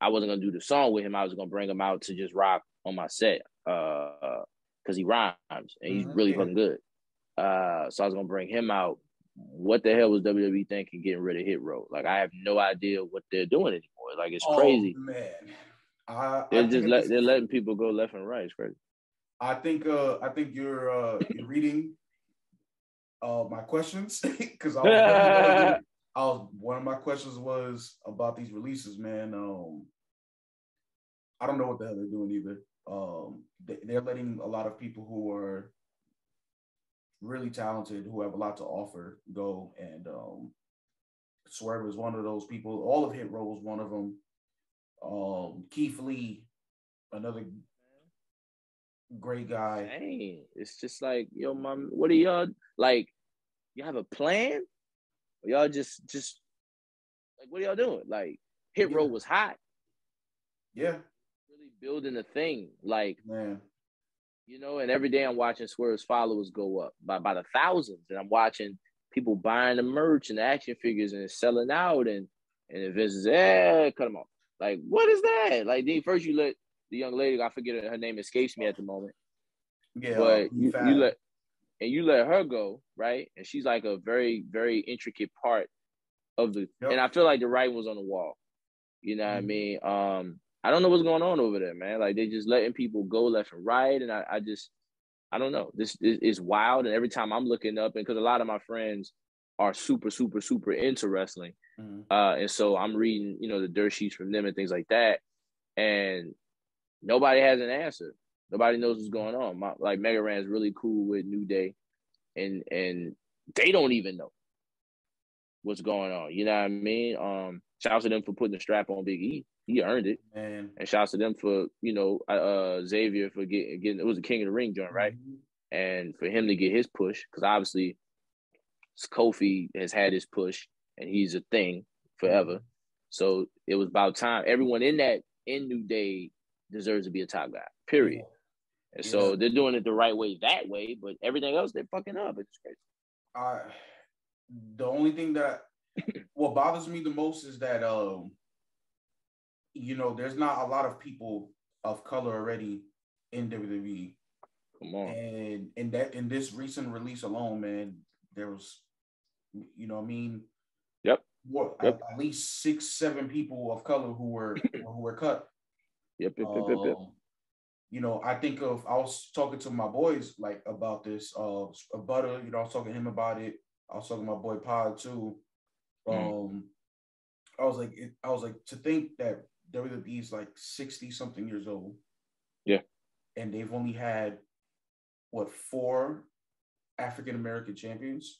I wasn't gonna do the song with him. I was gonna bring him out to just rock on my set. Uh because he rhymes and he's Mhm, really yeah. fucking good. Uh so I was gonna bring him out. What the hell was WWE thinking getting rid of Hit Row? Like I have no idea what they're doing anymore. Like it's Oh, crazy. man. I, I They're think just let, they're letting people go left and right. It's crazy. I think uh I think you're uh you're reading uh my questions because I, was- I was one of my questions was about these releases, man. Um I don't know what the hell they're doing either. Um they, they're letting a lot of people who are really talented, who have a lot to offer, go and um Swerve is one of those people. All of Hit Row is one of them. Um Keith Lee, another great guy. Dang, it's just like, yo, mom, what are y'all like? You have a plan? Or y'all just just like what are y'all doing? Like Hit Yeah. Row was hot, Yeah, really building a thing. Like, man. You know, and every day I'm watching Swerve's followers go up by by the thousands, and I'm watching people buying the merch and the action figures and it's selling out and and Vince is eh, cut them off. Like, what is that? Like then first you let the young lady, I forget her, her name escapes me at the moment. Yeah, but you, you let and you let her go, right? And she's like a very, very intricate part of the Yep. and I feel like the writing was on the wall. You know what I Mhm. mean? Um, I don't know what's going on over there, man. Like they just letting people go left and right. And I, I just I don't know. This is is wild. And every time I'm looking up, and because a lot of my friends are super, super, super into wrestling. Mhm. Uh, and so I'm reading, you know, the dirt sheets from them and things like that. And nobody has an answer. Nobody knows what's going on. My, like Mega Ran's really cool with New Day, and and they don't even know what's going on. You know what I mean? Um, shouts to them for putting the strap on Big E. He earned it, man. and shouts to them for you know uh Xavier for getting getting it was a King of the Ring joint, right? Mhm. and for him to get his push, because obviously Kofi has had his push and he's a thing forever. So it was about time. Everyone in that in New Day deserves to be a top guy. Period. And so they're doing it the right way that way, but everything else they're fucking up. It's crazy. I the only thing that what bothers me the most is that um you know there's not a lot of people of color already in WWE Come on. and in that in this recent release alone man there was you know what I mean Yep. what Yep. At, at least six seven people of color who were who were cut Yep, yep, yep, yep, yep. um, you know, I think of I was talking to my boys like about this. Uh, Butter, you know, I was talking to him about it. I was talking to my boy Pod too. Um, Mhm. I was like, it, I was like to think that WWE is like sixty something years old. Yeah. and they've only had what four African American champions.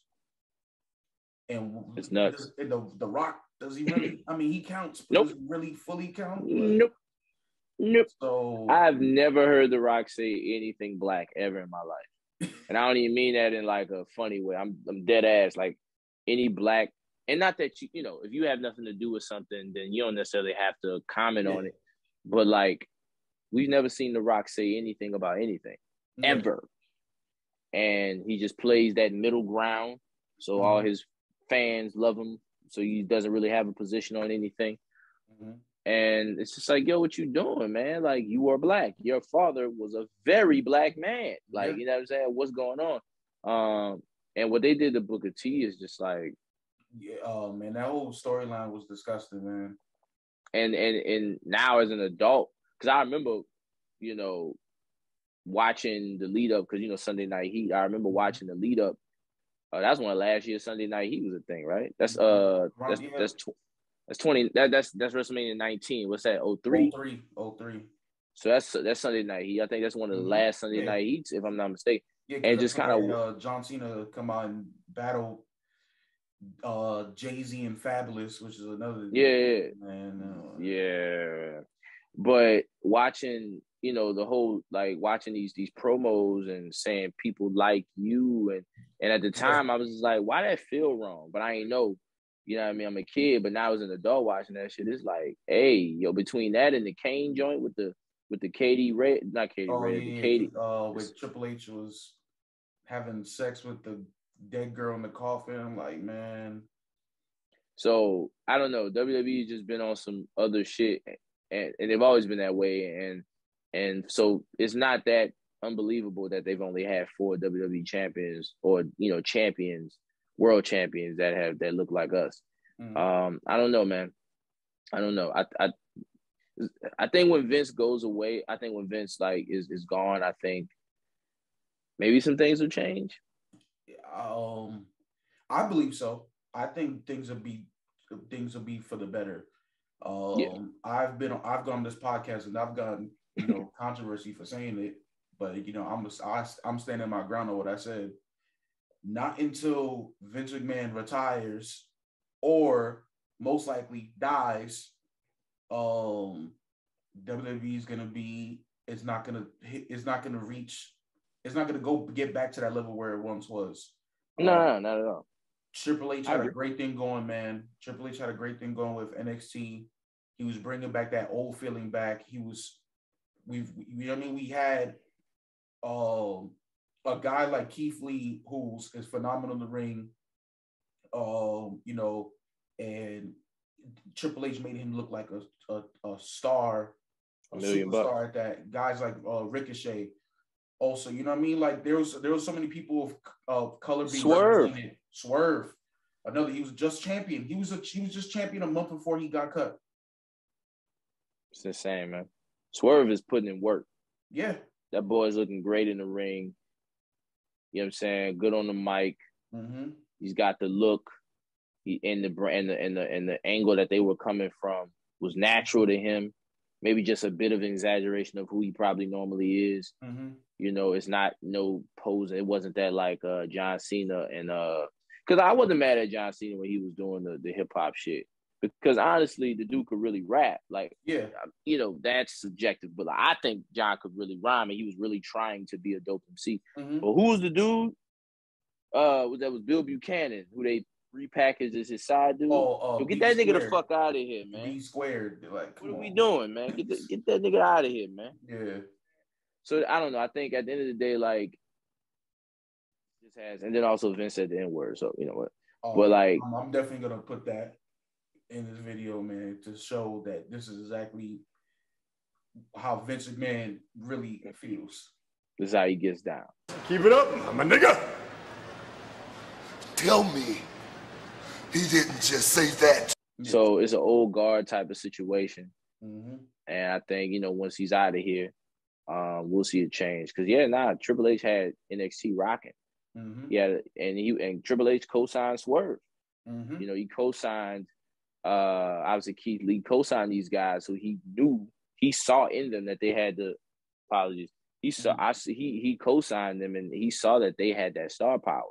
And It's nuts. And the the Rock does he really? I mean, he counts, but Nope. does he really fully count? Nope. Nope. So I've never heard The Rock say anything black ever in my life. And I don't even mean that in like a funny way. I'm I'm dead ass. Like any black and not that you you know, if you have nothing to do with something, then you don't necessarily have to comment on it. But like we've never seen The Rock say anything about anything Yeah. ever. And he just plays that middle ground. So all Mhm. his fans love him. So he doesn't really have a position on anything. Mhm. And it's just like, yo, what you doing, man? Like you are black. Your father was a very black man. Like, Yeah. you know what I'm saying? What's going on? Um, and what they did to Booker T is just like, Yeah, oh man, that whole storyline was disgusting, man. and and and now as an adult, because I remember, you know, watching the lead up, because you know Sunday Night Heat. I remember watching the lead up. Uh, that's when last year Sunday Night Heat was a thing, right? That's uh, Right, that's yeah. that's tw- that's twenty. That that's that's WrestleMania 19. What's that? Oh three. 03, 03. So that's that's Sunday Night Heat. I think that's one of the Mhm. last Sunday Yeah. Night Heats, if I'm not mistaken. Yeah, And just kinda- uh, John Cena come out and battle uh Jay Z and Fabolous, which is another Yeah, yeah. man. Uh, Yeah. But watching, you know, the whole like watching these these promos and saying people like you and and at the time I was just like, why that feel wrong? But I ain't know, you know what I mean? I'm a kid, but now as an adult watching that shit, it's like, hey, yo, between that and the Kane joint with the with the Katie Red, not Katie Oh the yeah, Katie. uh, with Triple H was having sex with the dead girl in the coffin. I'm like, man, So I don't know. WWE just been on some other shit, and, and they've always been that way. And and so it's not that unbelievable that they've only had four WWE champions or you know champions, world champions that have that look like us. mm, Um, I don't know, man. I don't know. I I I think when Vince goes away, I think when Vince like is is gone, I think maybe some things will change. Um, I believe so. I think things will be things will be for the better. Um, yeah. I've been I've gone on this podcast and I've gotten you know controversy for saying it, but you know I'm I, I'm standing my ground on what I said. Not until Vince McMahon retires or most likely dies, um, WWE is gonna be. It's not gonna. It's not gonna reach. It's not gonna go get back to that level where it once was. No, um, no, not at all. Triple H had a great thing going, man. Triple H had a great thing going with NXT. He was bringing back that old feeling back. He was, we've, you know, what I mean, we had, um, a guy like Keith Lee who's is phenomenal in the ring. Um, you know, and Triple H made him look like a a, a star, a, a million superstar bucks. at that. Guys like uh, Ricochet, also, you know what I mean? Like there was there was so many people of of color being Swerve. represented. Swerve, another he was just champion. He was a he was just champion a month before he got cut. It's the same, man. Swerve is putting in work. Yeah, that boy is looking great in the ring. You know what I'm saying? Good on the mic. Mm-hmm. He's got the look. He in the and the and the and the angle that they were coming from was natural to him. Maybe just a bit of an exaggeration of who he probably normally is. Mm-hmm. You know, it's not no pose. It wasn't that like uh John Cena and uh because I wasn't mad at John Cena when he was doing the, the hip hop shit. Because honestly, the dude could really rap. Like, yeah, you know, that's subjective. But like, I think John could really rhyme, and he was really trying to be a dope MC. Mm-hmm. But who was the dude? Uh, was that was Bull Buchanan, who they repackaged as his side dude. Oh, uh, so get that nigga the fuck out of here, man. B squared. Like, what are on. we doing, man? Get the, get that nigga out of here, man. Yeah. So I don't know. I think at the end of the day, like, this has, and then also Vince said the N word. So you know what? Um, but like, I'm, I'm definitely gonna put that in this video, man, to show that this is exactly how Vince McMahon really feels. This is how he gets down. Keep it up, I'm a nigga. Tell me he didn't just say that. So it's an old guard type of situation. Mm-hmm. And I think, you know, once he's out of here, um, we'll see a change. Cause yeah, nah, Triple H had NXT rocking. Mm-hmm. Yeah, and he and Triple H co-signed Swerve. Mm-hmm. You know, he co-signed uh obviously Keith Lee co-signed these guys who he knew he saw in them that they had the apologies. He saw I see he he co-signed them and he saw that they had that star power.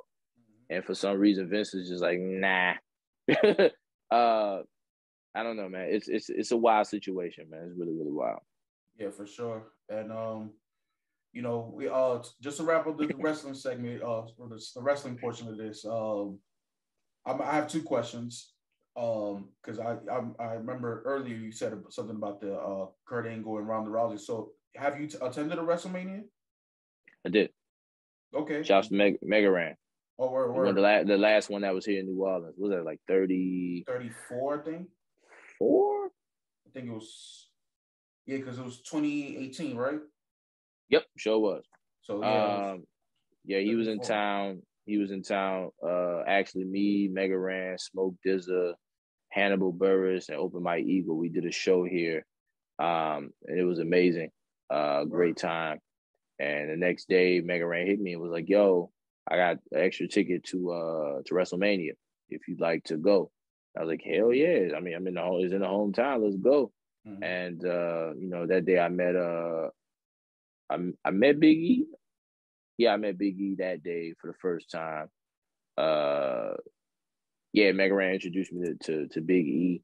And for some reason Vince is just like, nah. uh I don't know, man. It's it's it's a wild situation, man. It's really, really wild. Yeah, for sure. And um, you know, we uh just to wrap up the, wrestling segment, uh, for the, the wrestling portion of this, um, I'm, I have two questions. Um, because I, I I remember earlier you said something about the uh Kurt Angle and Ronda Rousey. So have you t- attended a WrestleMania? I did. Okay. To Meg- Mega Ran. Oh, where, where? The, la- the last one that was here in New Orleans was that like 30 34, I think. Four? I think it was yeah, because it was 2018, right? Yep, sure was. So yeah, um, yeah, he was in town. He was in town. Uh, actually, me, Mega Ran, Smoke DZA, Hannibal Buress, and Open Mike Eagle. We did a show here, um, and it was amazing. Uh, great time. And the next day, Mega Ran hit me and was like, "Yo, I got an extra ticket to uh to WrestleMania. If you'd like to go." I was like, "Hell yeah!" I mean, I'm in the home. It's in the hometown. Let's go. Mhm. And uh, you know, that day I met uh I, I met Big E. Yeah, I met Big E that day for the first time. Uh yeah, Mega Ran introduced me to, to, to Big E.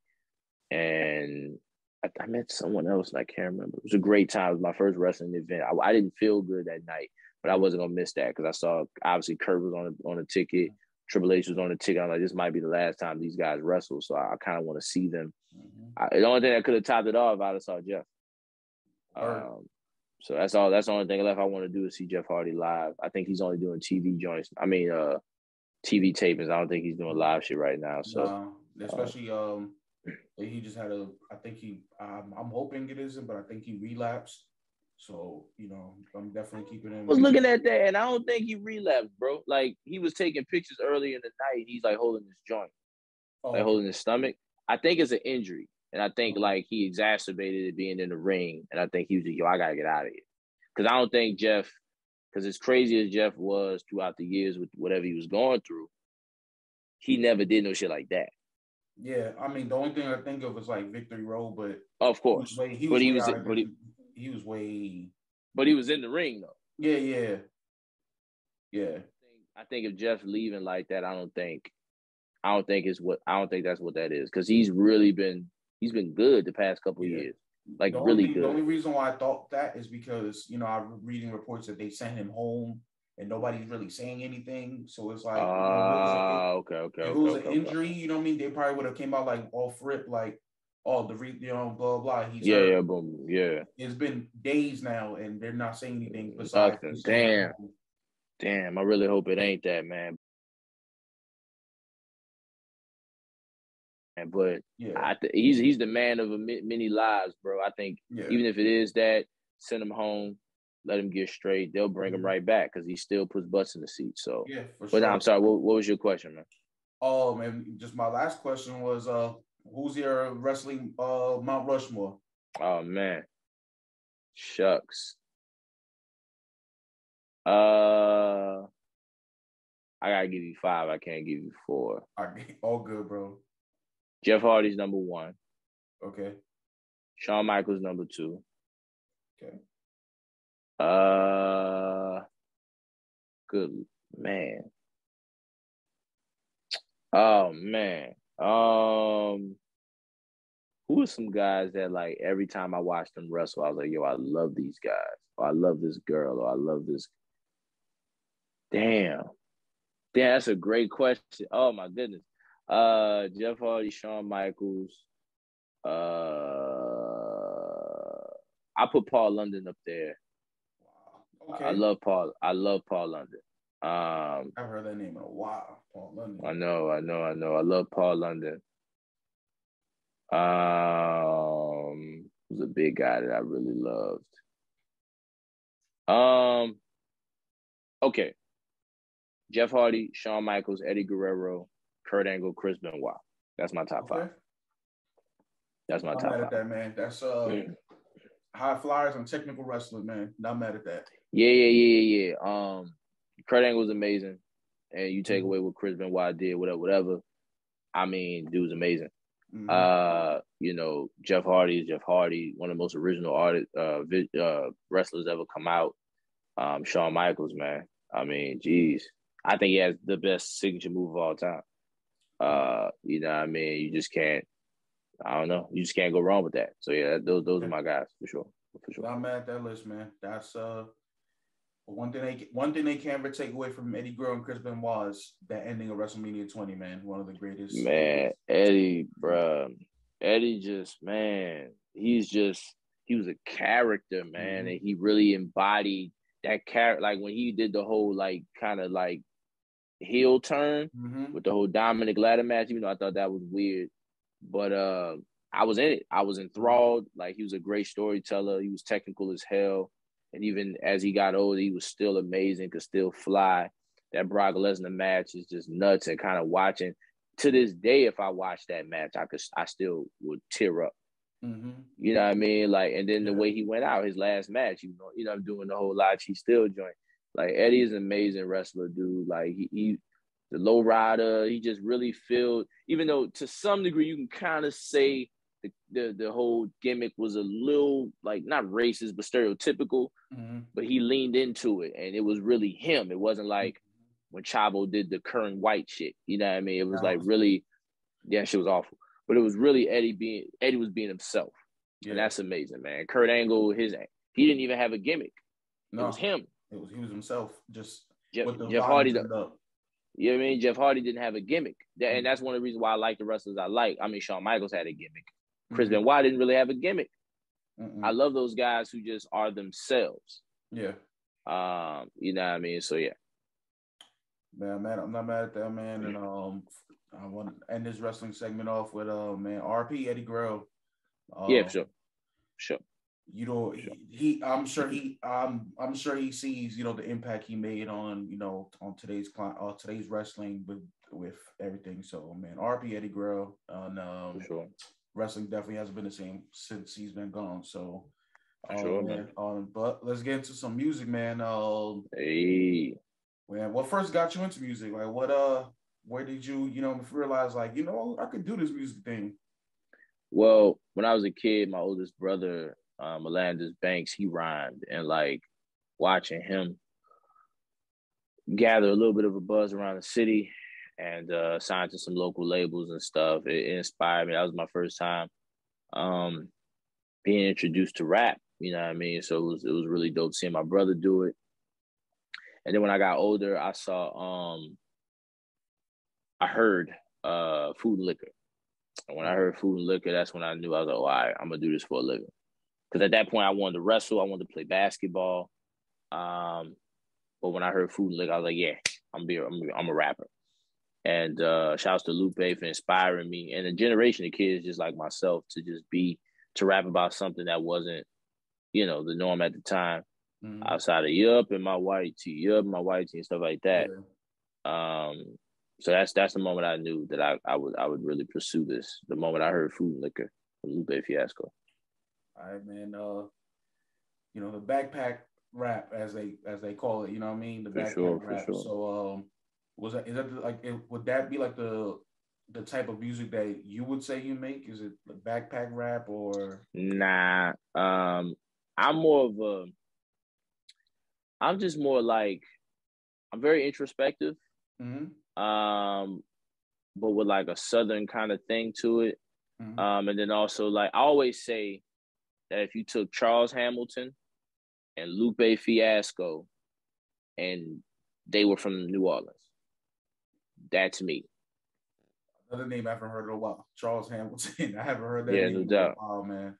And I, I, met someone else and I can't remember. It was a great time. It was my first wrestling event. I, I didn't feel good that night, but I wasn't gonna miss that because I saw obviously Kurt was on a, on a ticket. Triple H was on the ticket. I'm like, this might be the last time these guys wrestle, so I, I kind of want to see them. Mhm. I, the only thing that could have topped it off, I'd have saw Jeff. Um, so that's all. That's the only thing left I want to do is see Jeff Hardy live. I think he's only doing TV joints. I mean, uh, TV tapings. I don't think he's doing live shit right now. So Nah, especially um, he just had a. I think he. Um, I'm hoping it isn't, but I think he relapsed. So you know, I'm definitely keeping him. I was looking at that, and I don't think he relapsed, bro. Like he was taking pictures early in the night. He's like holding his joint, Oh, like holding his stomach. I think it's an injury, and I think oh. like he exacerbated it being in the ring, and I think he was like, "Yo, I gotta get out of here," because I don't think Jeff Because as crazy as Jeff was throughout the years with whatever he was going through, he never did no shit like that. Yeah, I mean the only thing I think of is like Victory Road, but Of course, he but he was, but he. He was way but he was in the ring though. yeah yeah yeah I think if Jeff's leaving like that, I don't think, I don't think it's what I don't think that's what that is because he's really been he's been good the past couple Yeah. years, like the really good. The only reason why I thought that is because you know I'm reading reports that they sent him home and nobody's really saying anything. So it's like, you know, Ah, okay, okay, if it was okay, an okay. injury, you know what I mean? They probably would have came out like off rip, like, oh, the re- you know, blah blah. He's Yeah, hurt. yeah, boom, yeah. It's been days now, and they're not saying anything besides. Nothing. Damn. Damn, I really hope it ain't that, man. And- But Yeah, I th- he's he's the man of a mi- many lives, bro. I think yeah, even if it is that, send him home, let him get straight. They'll bring him right back because he still puts butts in the seat. So, yeah. For but sure. nah, I'm sorry. What, what was your question, man? Um, and just my last question was, uh, who's your wrestling uh Mount Rushmore? Oh man, shucks. Uh, I gotta give you five. I can't give you four. I, all good, bro. Jeff Hardy's number one. Okay. Shawn Michaels number two. Okay. Uh, good man. Oh man. Um, who are some guys that like every time I watched them wrestle, I was like, yo, I love these guys. Or I love this girl. Or I love this. Damn. Damn, that's a great question. Oh my goodness. Uh, Jeff Hardy, Shawn Michaels. Uh, I put Paul London up there. Wow. Okay. I love Paul. I love Paul London. Um, I've heard that name in a while. Paul London. I know, I know, I know. I love Paul London. Um, was a big guy that I really loved. Um, okay. Jeff Hardy, Shawn Michaels, Eddie Guerrero, Kurt Angle, Chris Benoit. That's my top Okay. five. That's my Not top mad at five. that, man. That's uh Mm. high flyers and technical wrestling, man. Not mad at that. Yeah, yeah, yeah, yeah, yeah. Um, Kurt Angle was amazing, and you Mm-hmm. take away what Chris Benoit did, whatever, whatever. I mean, dude was amazing. Mhm. Uh, you know, Jeff Hardy is Jeff Hardy, one of the most original artist, uh, uh, wrestlers ever come out. Um, Shawn Michaels, man. I mean, geez, I think he has the best signature move of all time. Uh, you know, what I mean, you just can't. I don't know, you just can't go wrong with that. So yeah, those those are my guys for sure, for sure. Mad at that list, man. That's uh one thing they one thing they can't ever take away from Eddie Guerrero and Chris Benoit is that ending of WrestleMania 20, man. One of the greatest. Man, Eddie, bruh. Eddie just, man, he's just, he was a character, man. Mhm. And he really embodied that character. Like when he did the whole, like, kind of like heel turn hmm with the whole Dominic ladder match, even though I thought that was weird. But uh, I was in it. I was enthralled. Like he was a great storyteller. He was technical as hell. And even as he got older, he was still amazing, could still fly. That Brock Lesnar match is just nuts and kind of watching. To this day, if I watch that match, I could I still would tear up. hmm You know what I mean? Like, and then the way he went out, his last match, you know, you know, I'm doing the whole live he still joint. Like Eddie is an amazing wrestler, dude. Like he, he the low rider, he just really filled, even though to some degree you can kind of say the, the the whole gimmick was a little like not racist but stereotypical, hmm but he leaned into it and it was really him. It wasn't like when Chavo did the Kerwin White shit. You know what I mean? It was like really, yeah, shit was awful. But it was really Eddie being Eddie was being himself. Yeah. And that's amazing, man. Kurt Angle, his he didn't even have a gimmick. no, It was him. It was he was himself, just Jeff, the Jeff Hardy, the, and you know what I mean? Jeff Hardy didn't have a gimmick. That, Mm. and that's one of the reasons why I like the wrestlers I like. I mean, Shawn Michaels had a gimmick. Chris Mhm. Benoit didn't really have a gimmick. Mhm. I love those guys who just are themselves. yeah, Um, you know what I mean? So yeah. man, man, I'm not mad at that, man. And um, I want to end this wrestling segment off with uh, man, RP Eddie Guerrero. Uh, Yeah, for sure. Sure. you know he, he i'm sure he um i'm sure he sees you know the impact he made on you know on today's cli- uh, today's wrestling with with everything so man rp eddie guerrero on um For sure. Wrestling definitely hasn't been the same since he's been gone so Um, Sure, man. Um, but let's get into some music, man. Um, Hey, man, what first got you into music? Like, what uh, where did you, you know, realize like, you know, I could do this music thing? well, when I was a kid, my oldest brother, um, Melandis Banks, he rhymed, and like watching him gather a little bit of a buzz around the city and uh, sign to some local labels and stuff. It, it inspired me. That was my first time um, being introduced to rap. You know what I mean? So it was it was really dope seeing my brother do it. And then when I got older, I saw um I heard uh food and liquor. And when I heard food and liquor, that's when I knew I was like, oh, all right, I'm gonna do this for a living. Because at that point I wanted to wrestle, I wanted to play basketball. Um, but when I heard food and liquor, I was like, yeah, I'm be I'm, I'm a rapper. And uh shouts to Lupe for inspiring me and a generation of kids just like myself to just be to rap about something that wasn't, you know, the norm at the time Mhm. outside of Yup and my white tee, Yup, my white tee and stuff like that. Yeah. Um, so that's that's the moment I knew that I, I would I would really pursue this. The moment I heard food and liquor from Lupe Fiasco. All right, man. Uh, you know the backpack rap, as they as they call it. You know what I mean? The For backpack sure, for rap. sure. So, um, was that is that the- like it, would that be like the the type of music that you would say you make? Is it the backpack rap or? Nah, um, I'm more of a. I'm just more like, I'm very introspective. Mhm. Um, but with like a southern kind of thing to it. Mhm. Um, and then also like I always say that if you took Charles Hamilton and Lupe Fiasco and they were from New Orleans, that's me. Another name I haven't heard in a while. Charles Hamilton. I haven't heard that. Yeah, no in a doubt. while, man.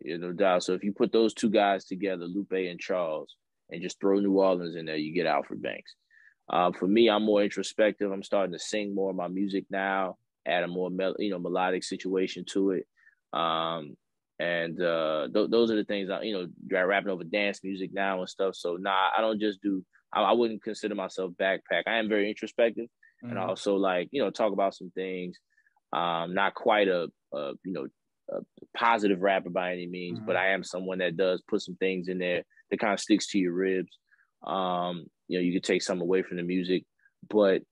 Yeah, no doubt. So if you put those two guys together, Lupe and Charles, and just throw New Orleans in there, you get Alfred Banks. Um, for me, I'm more introspective. I'm starting to sing more of my music now, add a more mel- you know melodic situation to it. Um, and uh, th- those are the things I, you know, rapping over dance music now and stuff. So nah, I don't just do. I, I wouldn't consider myself backpack. I am very introspective, and Mhm. also like you know talk about some things. Um, not quite a, a you know a positive rapper by any means, Mhm. but I am someone that does put some things in there that kind of sticks to your ribs. Um, you know, you could take some away from the music, but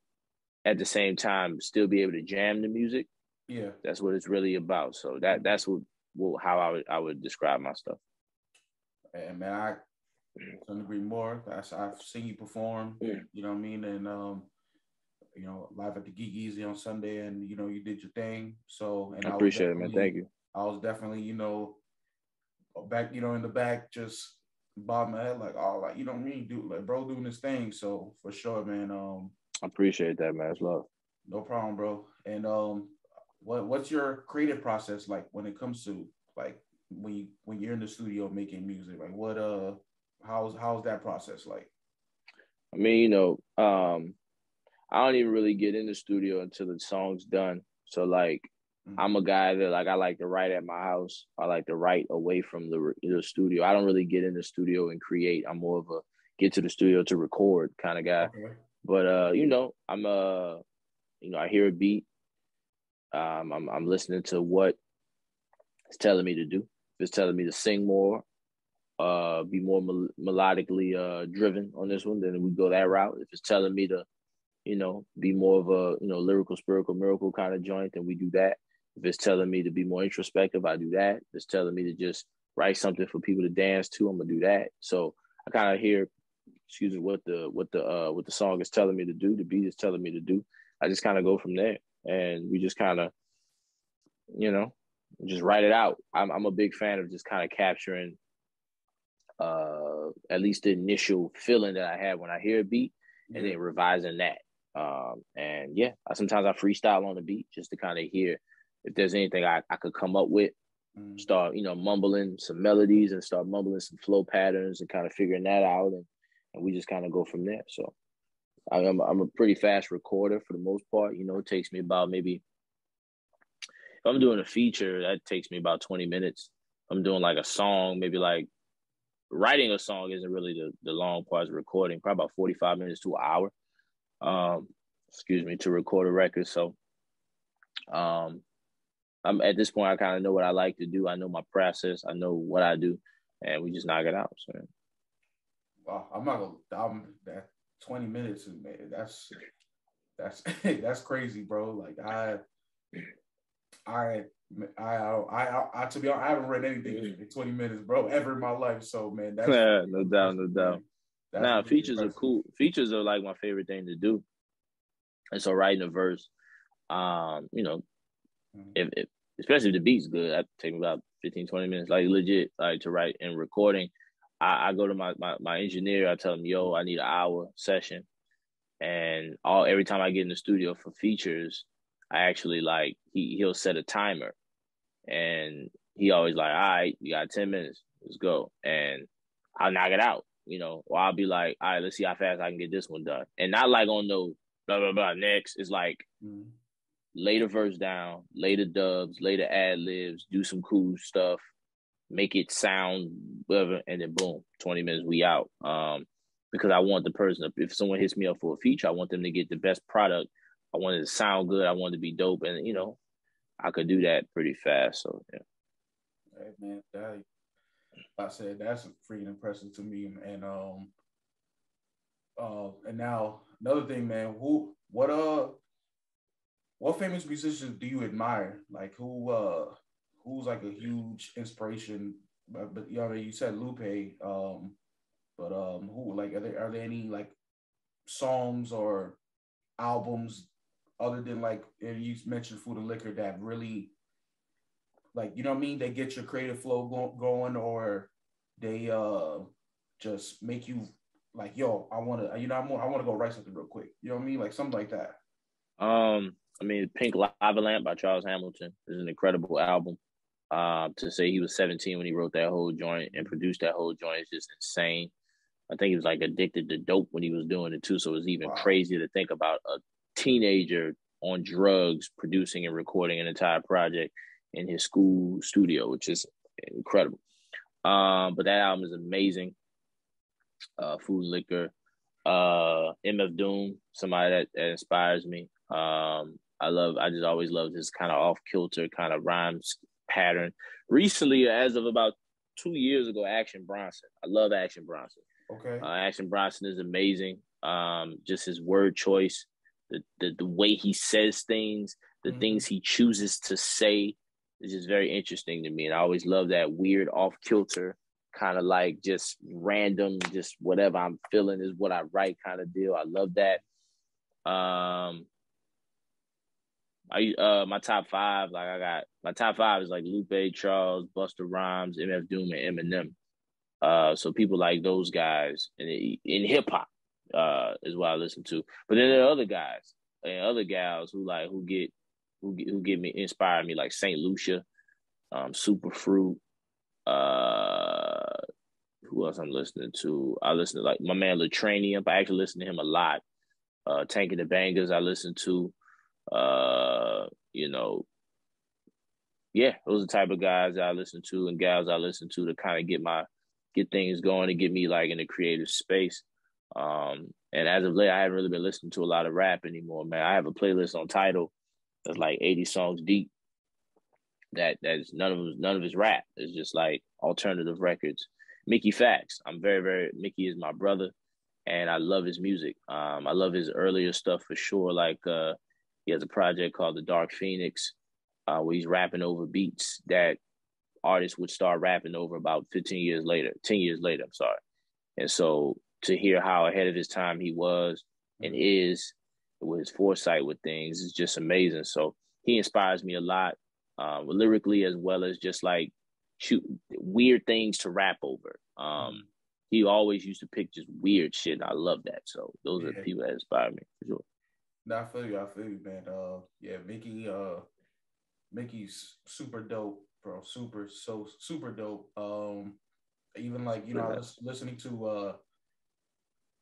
at the same time, still be able to jam the music. Yeah. That's what it's really about. So that that's what, what how I would I would describe my stuff. And man, I couldn't agree more. I've seen you perform. Yeah. You know what I mean? And um, you know, live at the Geek Easy on Sunday, and you know, you did your thing. So, and I was appreciate it, man. Thank you. I was definitely, you know, back, you know, in the back, just bob my head like, oh, like you know what I mean, dude, like bro doing his thing. So for sure, man. Um, I appreciate that, man. It's love. no problem, bro. And um, what what's your creative process like when it comes to like when you when you're in the studio making music? Like what uh, how's how's that process like? I mean, you know, um, I don't even really get in the studio until the song's done. So like, Mhm. I'm a guy that like I like to write at my house. I like to write away from the the studio. I don't really get in the studio and create. I'm more of a get to the studio to record kind of guy. Okay. But uh, you know, I'm uh, you know, I hear a beat. Um, I'm I'm listening to what it's telling me to do. If it's telling me to sing more, uh, be more mel- melodically uh driven on this one, then we go that route. If it's telling me to, you know, be more of a you know lyrical, spiritual, miracle kind of joint, then we do that. If it's telling me to be more introspective, I do that. If it's telling me to just write something for people to dance to, I'm gonna do that. So I kind of hear, excuse me, what the what the uh what the song is telling me to do, the beat is telling me to do. I just kind of go from there, and we just kind of, you know, just write it out. I'm I'm a big fan of just kind of capturing, uh, at least the initial feeling that I have when I hear a beat, and then revising that. Um, and yeah, I, sometimes I freestyle on the beat just to kind of hear if there's anything I, I could come up with. Mhm. start you know mumbling some melodies and start mumbling some flow patterns and kind of figuring that out and, and we just kind of go from there. So I- I'm, I'm a pretty fast recorder for the most part you know it takes me about maybe if i'm doing a feature that takes me about 20 minutes. I'm doing like a song maybe like writing a song isn't really the, the long part of recording probably about 45 minutes to an hour um excuse me to record a record so um I'm at this point. I kind of know what I like to do. I know my process. I know what I do. and we just knock it out. So. Wow, I'm not gonna. I'm that 20 minutes, man. That's that's that's crazy, bro. Like I, I, I, I, I, I, to be honest, I haven't read anything in 20 minutes, bro, ever in my life. So, man, that's yeah, no doubt, no doubt. That's nah, features are cool. Features are like my favorite thing to do. And so writing a verse, um, you know, mm-hmm. if, if especially if the beat's good, that take me about 15, 20 minutes, like legit, like to write and recording. I, I go to my, my my engineer, I tell him, yo, I need an hour session. And all every time I get in the studio for features, I actually like he he'll set a timer and he always like, all right, you got 10 minutes, let's go. And I'll knock it out, you know, or I'll be like, all right, let's see how fast I can get this one done. And not like on no blah blah blah next. It's like mm. lay the verse down, lay the dubs, lay the ad libs, do some cool stuff, make it sound whatever, and then boom, 20 minutes, we out. Um, because I want the person, if someone hits me up for a feature, I want them to get the best product. I want it to sound good. I want it to be dope. And, you know, I could do that pretty fast. So, yeah. Hey, man, that, I said that's freaking impressive to me. And, um, uh, and now another thing, man, who, what, uh, what famous musicians do you admire? Like who, uh, who's like a huge inspiration. But, but you know, you said Lupe, um, but um, who like are there are there any like songs or albums other than like you mentioned food and liquor that really like you know what I mean? They get your creative flow go- going, or they uh just make you like, yo, I want to, you know, I want, I want to go write something real quick. You know what I mean? Like something like that. Um, I mean, Pink Lava Lamp by Charles Hamilton is an incredible album. Uh, to say he was 17 when he wrote that whole joint and produced that whole joint is just insane. I think he was like addicted to dope when he was doing it too. So it was even wow. crazy to think about a teenager on drugs producing and recording an entire project in his school studio, which is incredible. Um, but that album is amazing. Uh, Food Liquor, uh, MF Doom, somebody that, that inspires me. Um, I love, I just always loved his kind of off kilter kind of rhymes pattern. Recently, as of about two years ago, Action Bronson. I love Action Bronson. Okay. Uh, Action Bronson is amazing. Um, just his word choice, the, the the way he says things, the mm-hmm. things he chooses to say is just very interesting to me. And I always love that weird off kilter, kind of like just random, just whatever I'm feeling is what I write kind of deal. I love that. Um, I uh my top five, like I got my top five is like Lupe, Charles, Busta Rhymes, MF Doom, and Eminem. Uh, so people like those guys in in hip hop uh is what I listen to. But then there are other guys and other gals who like who get who who get me inspire me like Saint Lucia, um, Superfruit. Uh, who else I'm listening to? I listen to like my man Latranium. I actually listen to him a lot. Uh, Tank the Bangas. I listen to. Uh, you know, yeah, those are the type of guys I listen to and gals I listen to to kind of get my get things going and get me like in a creative space. Um, and as of late, I haven't really been listening to a lot of rap anymore, man. I have a playlist on Tidal that's like 80 songs deep. That that's none of none of his rap. It's just like alternative records. Mickey Factz. I'm very, very Mickey is my brother and I love his music. Um, I love his earlier stuff for sure. Like uh he has a project called The Dark Phoenix, uh, where he's rapping over beats that artists would start rapping over about 15 years later, 10 years later, I'm sorry. And so to hear how ahead of his time he was and is with his foresight with things is just amazing. So he inspires me a lot, um, lyrically as well as just like shoot weird things to rap over. Um, he always used to pick just weird shit. And I love that. So those yeah. are the people that inspire me for sure. No, I feel you. I feel you, man. Uh, yeah, Mickey. Uh, Mickey's super dope, bro. Super, so super dope. Um, even like you know, I was listening to uh,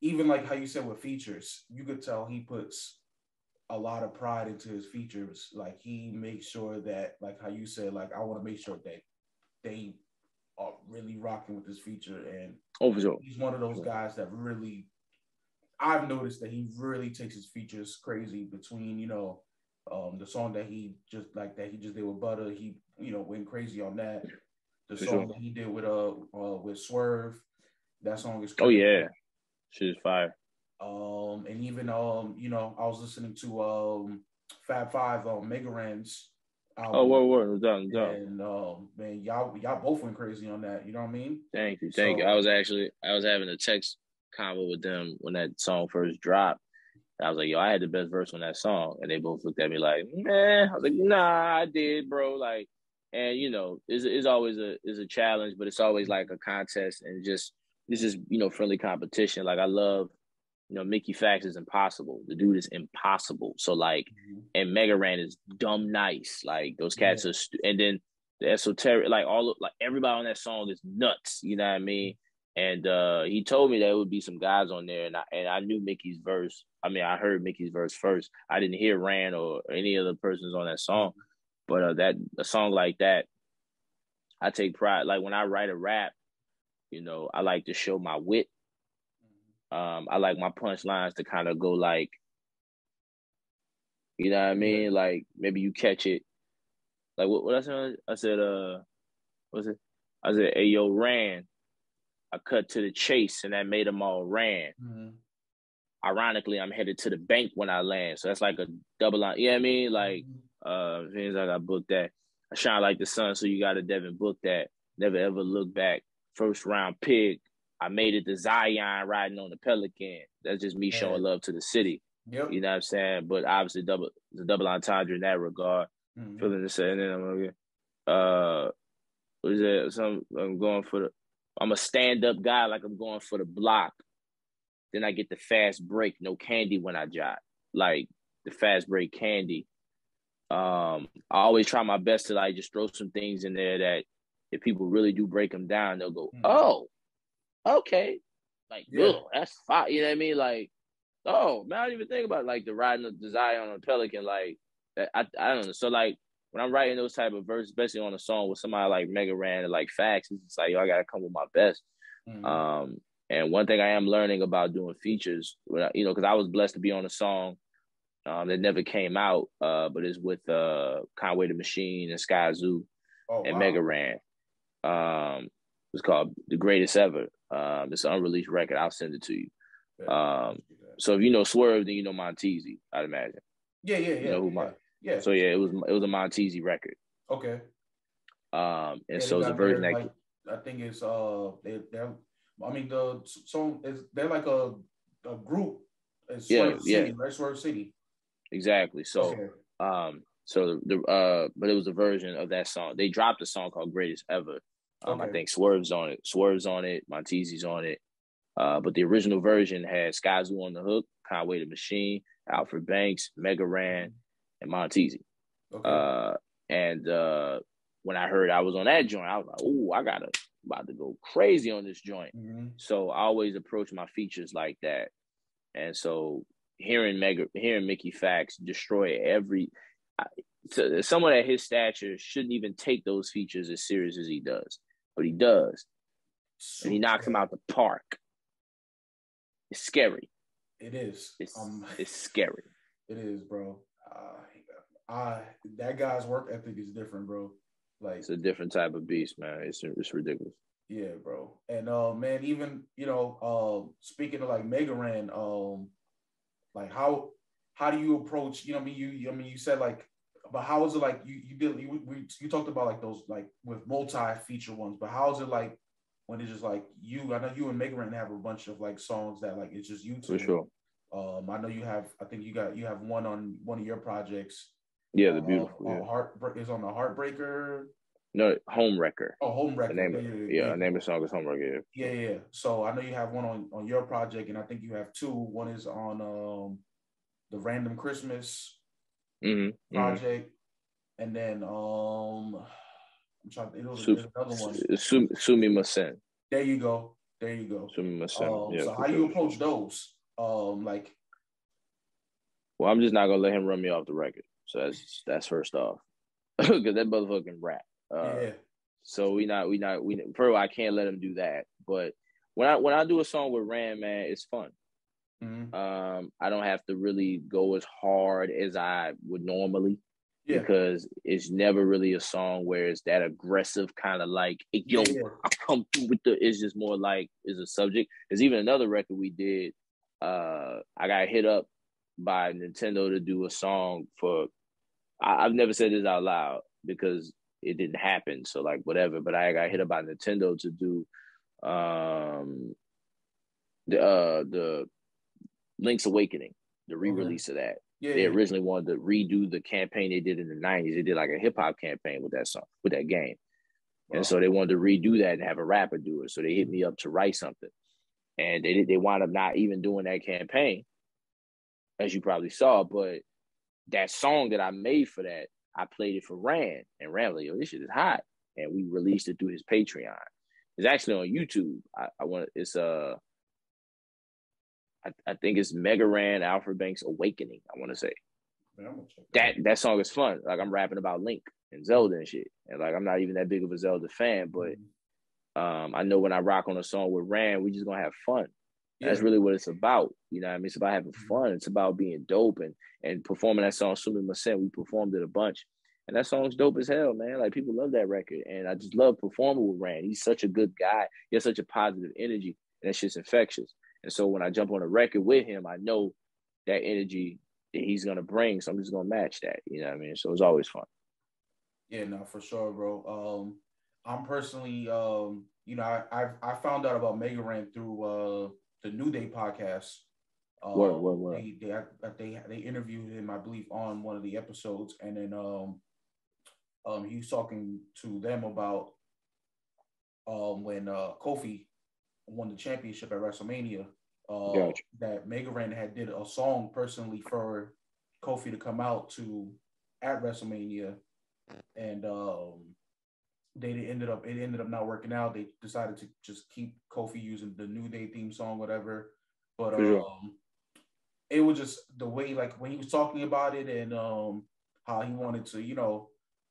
even like how you said with features, you could tell he puts a lot of pride into his features. Like he makes sure that, like how you said, like I want to make sure that they are really rocking with this feature. And oh, sure. he's one of those guys that really I've noticed that he really takes his features crazy between, you know, um, the song that he just like that he just did with Butter. He, you know, went crazy on that. The For song sure. that he did with uh, uh with Swerve. That song is Oh yeah, shit is fire. Um, and even um, you know, I was listening to um Fab Five on Mega Ran's album. Oh, word, word, no doubt. And um, man, y'all y'all both went crazy on that. You know what I mean? Thank you, thank you. I was actually I was having a text convo with them when that song first dropped. I was like, yo, I had the best verse on that song. And they both looked at me like, man. I was like, nah, I did, bro. Like, and you know, it's, it's always a is a challenge, but it's always like a contest and just this is, you know, friendly competition. Like I love, you know, Mickey Factz is impossible. The dude is impossible. So like and Mega Ran is dumb nice. Like those cats are, stu- and then the esoteric, like all of, like everybody on that song is nuts. You know what I mean? And uh he told me there would be some guys on there, and I and I knew Mickey's verse. I mean, I heard Mickey's verse first. I didn't hear Ran or any other persons on that song, but uh, that a song like that, I take pride. Like when I write a rap, you know, I like to show my wit. Um, I like my punchlines to kind of go like, you know what I mean? Like maybe you catch it. Like what? What I said? I said, uh, what was it? I said, "Hey, yo, ran." I cut to the chase, and that made them all ran. Mhm. Ironically, I'm headed to the bank when I land, so that's like a double line. You know what I mean? Like, uh, things like I booked that. I shine like the sun, so you got to Devin book that. Never ever look back. First round pick. I made it to Zion riding on the Pelican. That's just me showing love to the city. Yep. You know what I'm saying? But obviously, double the double entendre in that regard. Mhm. Feeling the same. And then I'm gonna get, uh, what is that? Some I'm going for the. I'm a stand up guy, like I'm going for the block. Then I get the fast break, no candy when I jot, like the fast break candy. Um, I always try my best to like just throw some things in there that if people really do break them down, they'll go, Mhm. oh, okay, like Yeah. ugh, that's fine. You know what I mean? Like, oh man, I didn't even think about it. like the riding the, the Zion on a Pelican. Like, I, I don't know. So like when I'm writing those type of verses, especially on a song with somebody like Mega Ran or like Factz, it's just like yo, I gotta come with my best. Mhm. Um, and one thing I am learning about doing features, when I- you know, because I was blessed to be on a song um, that never came out, uh, but it's with uh, Conway the Machine and Skyzoo oh, and wow. Mega Ran. Um, it's called The Greatest Ever. Um, it's an unreleased record. I'll send it to you. Um, so if you know Swerve, then you know Montezi, I'd imagine. yeah, yeah, yeah. you know who yeah. my- yeah. So yeah, it was it was a Montezi record. okay. Um, and Yeah, so it's a version that like, I think it's uh they they're I mean the song is they're like a a group. It's Yeah, Swerve yeah. City, right? Swerve City. exactly. So okay. um, so the, the uh, but it was a version of that song. They dropped a song called Greatest Ever. Um, I think Swerve's on it. Swerve's on it. Montezi's on it. Uh, but the original version had Skyzoo on the hook, Conway the Machine, Alfred Banks, Mega Ran, and Montezi. Okay. Uh, and uh, when I heard I was on that joint, I was like, "Ooh, I gotta about to go crazy on this joint." Mhm. So I always approach my features like that. And so hearing Mega, hearing Mickey Factz destroy every, I, so someone at his stature shouldn't even take those features as serious as he does, but he does, and he knocks them out the park. It's scary. It is. It's um, it's scary. it is, bro. Uh, I that guy's work ethic is different, bro. Like It's a different type of beast, man. It's it's ridiculous. Yeah, bro. And uh man, even you know, uh speaking of like Mega Ran, um, like how how do you approach, you know, I mean, you, you I mean you said like but how is it like you you did you we you talked about like those like with multi feature ones, but how is it like when it's just like you I know you and Mega Ran have a bunch of like songs that like it's just you two. For sure. Um I know you have I think you got you have one on one of your projects. Yeah, the uh, beautiful. on Yeah. Heart is on the Heartbreaker. No, Home Wrecker. Oh, Home The name, yeah, yeah, yeah, the name of the song is Home Wrecker. Yeah. Yeah, yeah. So I know you have one on on your project, and I think you have two. One is on um the Random Christmas Mm-hmm. project, and then um I'm trying. It was Su- another one. Su- Sumi Masen. There you go. There you go. Sumi Masen. Um, yeah, so how you approach those? Um, like Well, I'm just not gonna let him run me off the record. So that's that's first off, because that motherfucking rap. Uh, yeah, So we not we not we first I can't let him do that. But when I when I do a song with Ran, man, it's fun. Mhm. Um, I don't have to really go as hard as I would normally. Yeah. because it's never really a song where it's that aggressive kind of like hey, yo Yeah. I come through with the it's just more like is a subject. There's even another record we did. Uh I got hit up by Nintendo to do a song for I, I've never said this out loud because it didn't happen. So like whatever, but I got hit up by Nintendo to do um the uh the Link's Awakening, the re-release of that. Yeah, They yeah. originally wanted to redo the campaign they did in the 90s. They did like a hip hop campaign with that song, with that game. Wow. And so they wanted to redo that and have a rapper do it. So they hit me up to write something. And they did they wound up not even doing that campaign, as you probably saw. But that song that I made for that, I played it for Ran. And Ran was like, yo, this shit is hot. And we released it through his Patreon. It's actually on YouTube. I, I want it's uh I, I think it's Mega Ran Alfred Banks Awakening, I want to say Man, I'm gonna check that that song is fun. Like I'm rapping about Link and Zelda and shit. And like I'm not even that big of a Zelda fan, but um I know when I rock on a song with Ran, we just gonna have fun. That's really what it's about. You know what I mean? It's about having fun. It's about being dope and and performing that song Sumi Masen. We performed it a bunch. And that song's dope as hell, man. Like people love that record. And I just love performing with Ran. He's such a good guy. He has such a positive energy. And that shit's infectious. And so when I jump on a record with him, I know that energy that he's gonna bring. So I'm just gonna match that. You know what I mean? So it's always fun. Yeah, no, for sure, bro. Um, I'm personally, um, you know, I I've, I found out about Mega Ran through uh the New Day podcast. Um, Word, word, word. They, they they they interviewed him, I believe, on one of the episodes, and then um, um, he was talking to them about um when uh Kofi won the championship at WrestleMania. Uh, Gotcha. that Mega Ran had did a song personally for Kofi to come out to at WrestleMania, and um, they ended up it ended up not working out. They decided to just keep Kofi using the New Day theme song, whatever. But um, it was just the way like when he was talking about it and um how he wanted to, you know,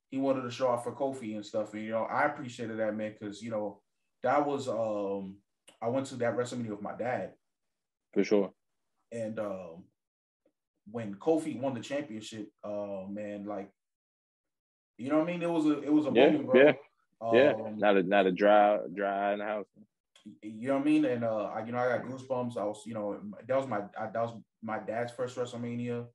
he wanted to show off for Kofi and stuff. And you know, I appreciated that man because you know that was um I went to that WrestleMania with my dad For sure. and um, when Kofi won the championship, uh, man, like, you know what I mean? It was a it was a Yeah, moment, bro. yeah, Yeah. Um, Not a not a dry dry in the house. you know what I mean? And uh, I, you know, I got goosebumps. I was, you know, that was my I, that was my dad's first WrestleMania.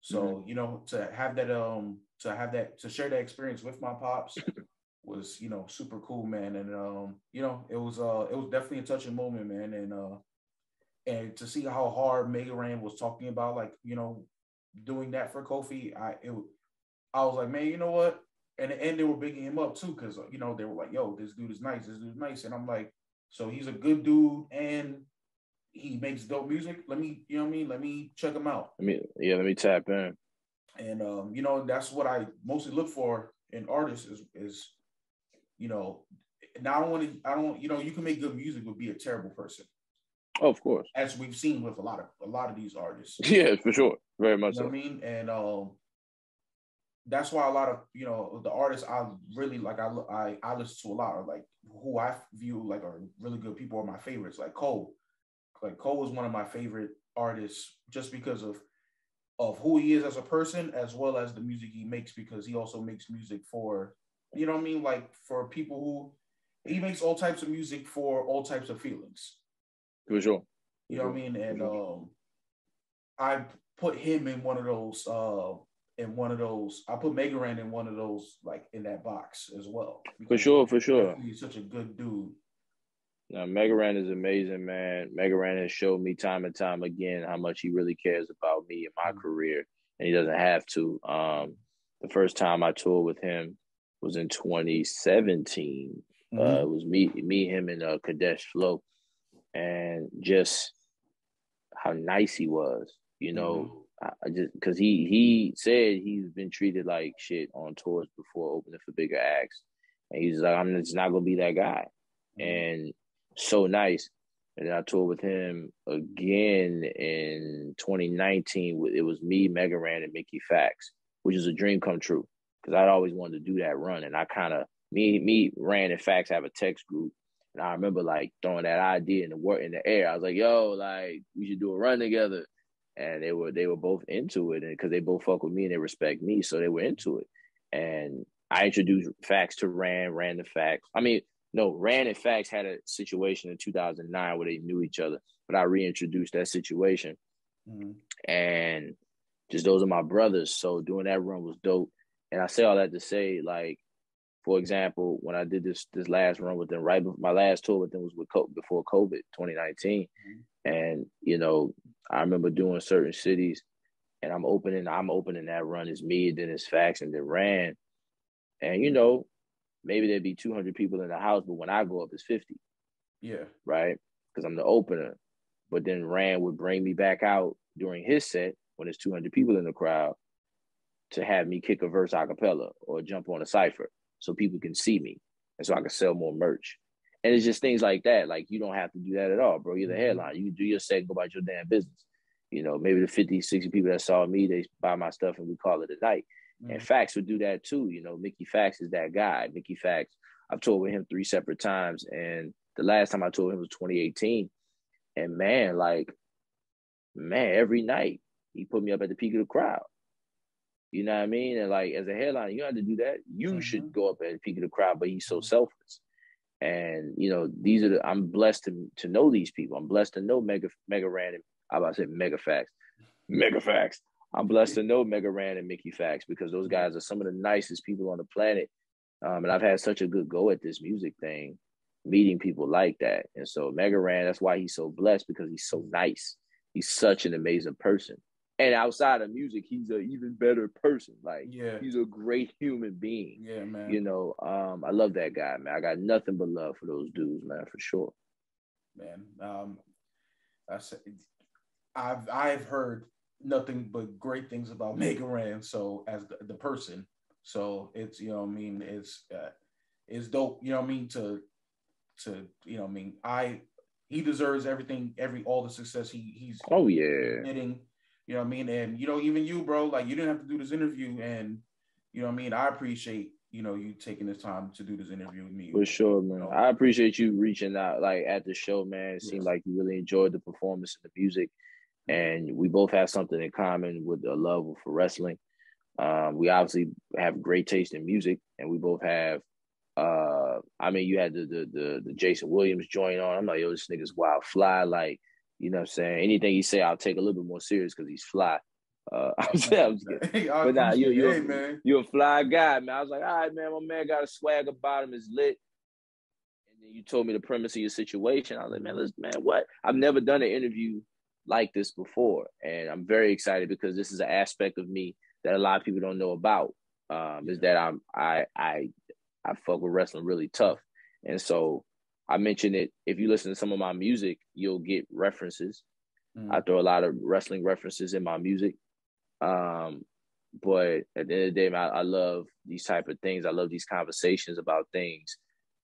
So Mm-hmm. you know, to have that um to have that to share that experience with my pops was you know super cool, man. And um, you know, it was uh it was definitely a touching moment, man. And uh, and to see how hard Mega Ran was talking about, like you know, doing that for Kofi, I it I was like, man, you know what? And and they were bigging him up too, because you know they were like, yo, this dude is nice, this dude is nice, and I'm like, so he's a good dude and he makes dope music. Let me, you know what I mean? Let me check him out. Let me yeah, let me tap in. And um, you know, that's what I mostly look for in artists is is, you know, now I don't want to, I don't, you know, you can make good music but be a terrible person, Oh, of course. as we've seen with a lot of a lot of these artists. Yeah, for sure. Very much You know so. I mean? And um, that's why a lot of you know the artists I really like. I look- I I listen to a lot of like who I view like are really good people are my favorites. Like Cole, like Cole is one of my favorite artists just because of of who he is as a person as well as the music he makes because he also makes music for you know what I mean like for people who he makes all types of music for all types of feelings. For sure. You know what I mean? And um, I put him in one of those. Uh, in one of those, I put Mega Ran in one of those, like in that box as well. For sure, for sure. He's such a good dude. Now, Mega Ran is amazing, man. Mega Ran has showed me time and time again how much he really cares about me and my Mhm. career, and he doesn't have to. Um, the first time I toured with him was in 2017. Mm-hmm. Uh, it was me, me, him, and uh, Kadesh Flow, and just how nice he was. You know, mm-hmm. I, I just because he he said he's been treated like shit on tours before, opening for bigger acts, and he's like, I'm just not gonna be that guy, mm-hmm. and so nice. And then I toured with him again in 2019. It was me, Mega Ran, and Mickey Factz, which is a dream come true because I'd always wanted to do that run, and I kind of me me Ran and Factz have a text group, and I remember like throwing that idea in the work in the air. I was like, "Yo, like we should do a run together," and they were they were both into it, and because they both fuck with me and they respect me, so they were into it. And I introduced Factz to Ran, Ran the Factz. I mean, no, Ran and Factz had a situation in 2009 where they knew each other, but I reintroduced that situation, Mhm. and just those are my brothers. So doing that run was dope. And I say all that to say, like, for example, when I did this this last run with them, right, bef- my last tour with them was with before COVID, 2019, mm-hmm. and you know, I remember doing certain cities, and I'm opening, I'm opening that run as me, then it's Factz, and then Ran, and you know, maybe there'd be 200 people in the house, but when I go up, it's 50 Yeah. right? Because I'm the opener. But then Ran would bring me back out during his set when there's 200 people in the crowd to have me kick a verse a cappella or jump on a cipher so people can see me and so I can sell more merch. And it's just things like that. Like you don't have to do that at all, bro. You're the mm-hmm. headline. You can do your set, go about your damn business. You know, maybe the 50, 60 people that saw me, they buy my stuff and we call it a night. And mm-hmm. Factz would do that too. You know, Mickey Factz is that guy. Mickey Factz, I've toured with him three separate times. And the last time I toured him was 2018. And man, like, man, every night he put me up at the peak of the crowd. You know what I mean? And like as a headline, you don't have to do that. You should go up at the peak of the crowd, but he's so selfless. And you know, these are the I'm blessed to to know these people. I'm blessed to know Mega Mega Ran and I about to say Mega Facts. Mega Facts. I'm blessed to know Mega Ran and Mickey Factz because those guys are some of the nicest people on the planet. Um, and I've had such a good go at this music thing, meeting people like that. And so Mega Ran, that's why he's so blessed because he's so nice. He's such an amazing person. And outside of music, he's an even better person. Like Yeah. he's a great human being. Yeah, man. You know, um, I love that guy, man. I got nothing but love for those dudes, man, for sure. man. Um, i i've I've heard nothing but great things about Mega Ran. So as the, the person, so it's you know what I mean it's uh, it's dope. You know what I mean to to you know what I mean I he deserves everything every all the success he he's Oh yeah. getting. You know what I mean, and you know even you, bro, like you didn't have to do this interview, and you know what I mean. I appreciate you know you taking this time to do this interview with me. For sure, man. know? I appreciate you reaching out like at the show, man. It seemed like you really enjoyed the performance and the music. And we both have something in common with a love for wrestling. Um, we obviously have great taste in music, and we both have uh I mean you had the the the, the Jason Williams joint on. I'm like, yo, this nigga's wild fly. Like, you know what I'm saying? Anything he say, I'll take a little bit more serious because he's fly. Uh I'm just, I'm just. But nah, you- you- hey, man. You're a fly guy, man. I was like, all right, man, my man got a swag about him, is lit. And then you told me the premise of your situation. I was like, man, listen, man, what? I've never done an interview like this before. And I'm very excited because this is an aspect of me that a lot of people don't know about. Um, is that I'm I I I fuck with wrestling really tough. And so I mentioned it. If you listen to some of my music, you'll get references. Mm. I throw a lot of wrestling references in my music. Um, but at the end of the day, man, I, I love these type of things. I love these conversations about things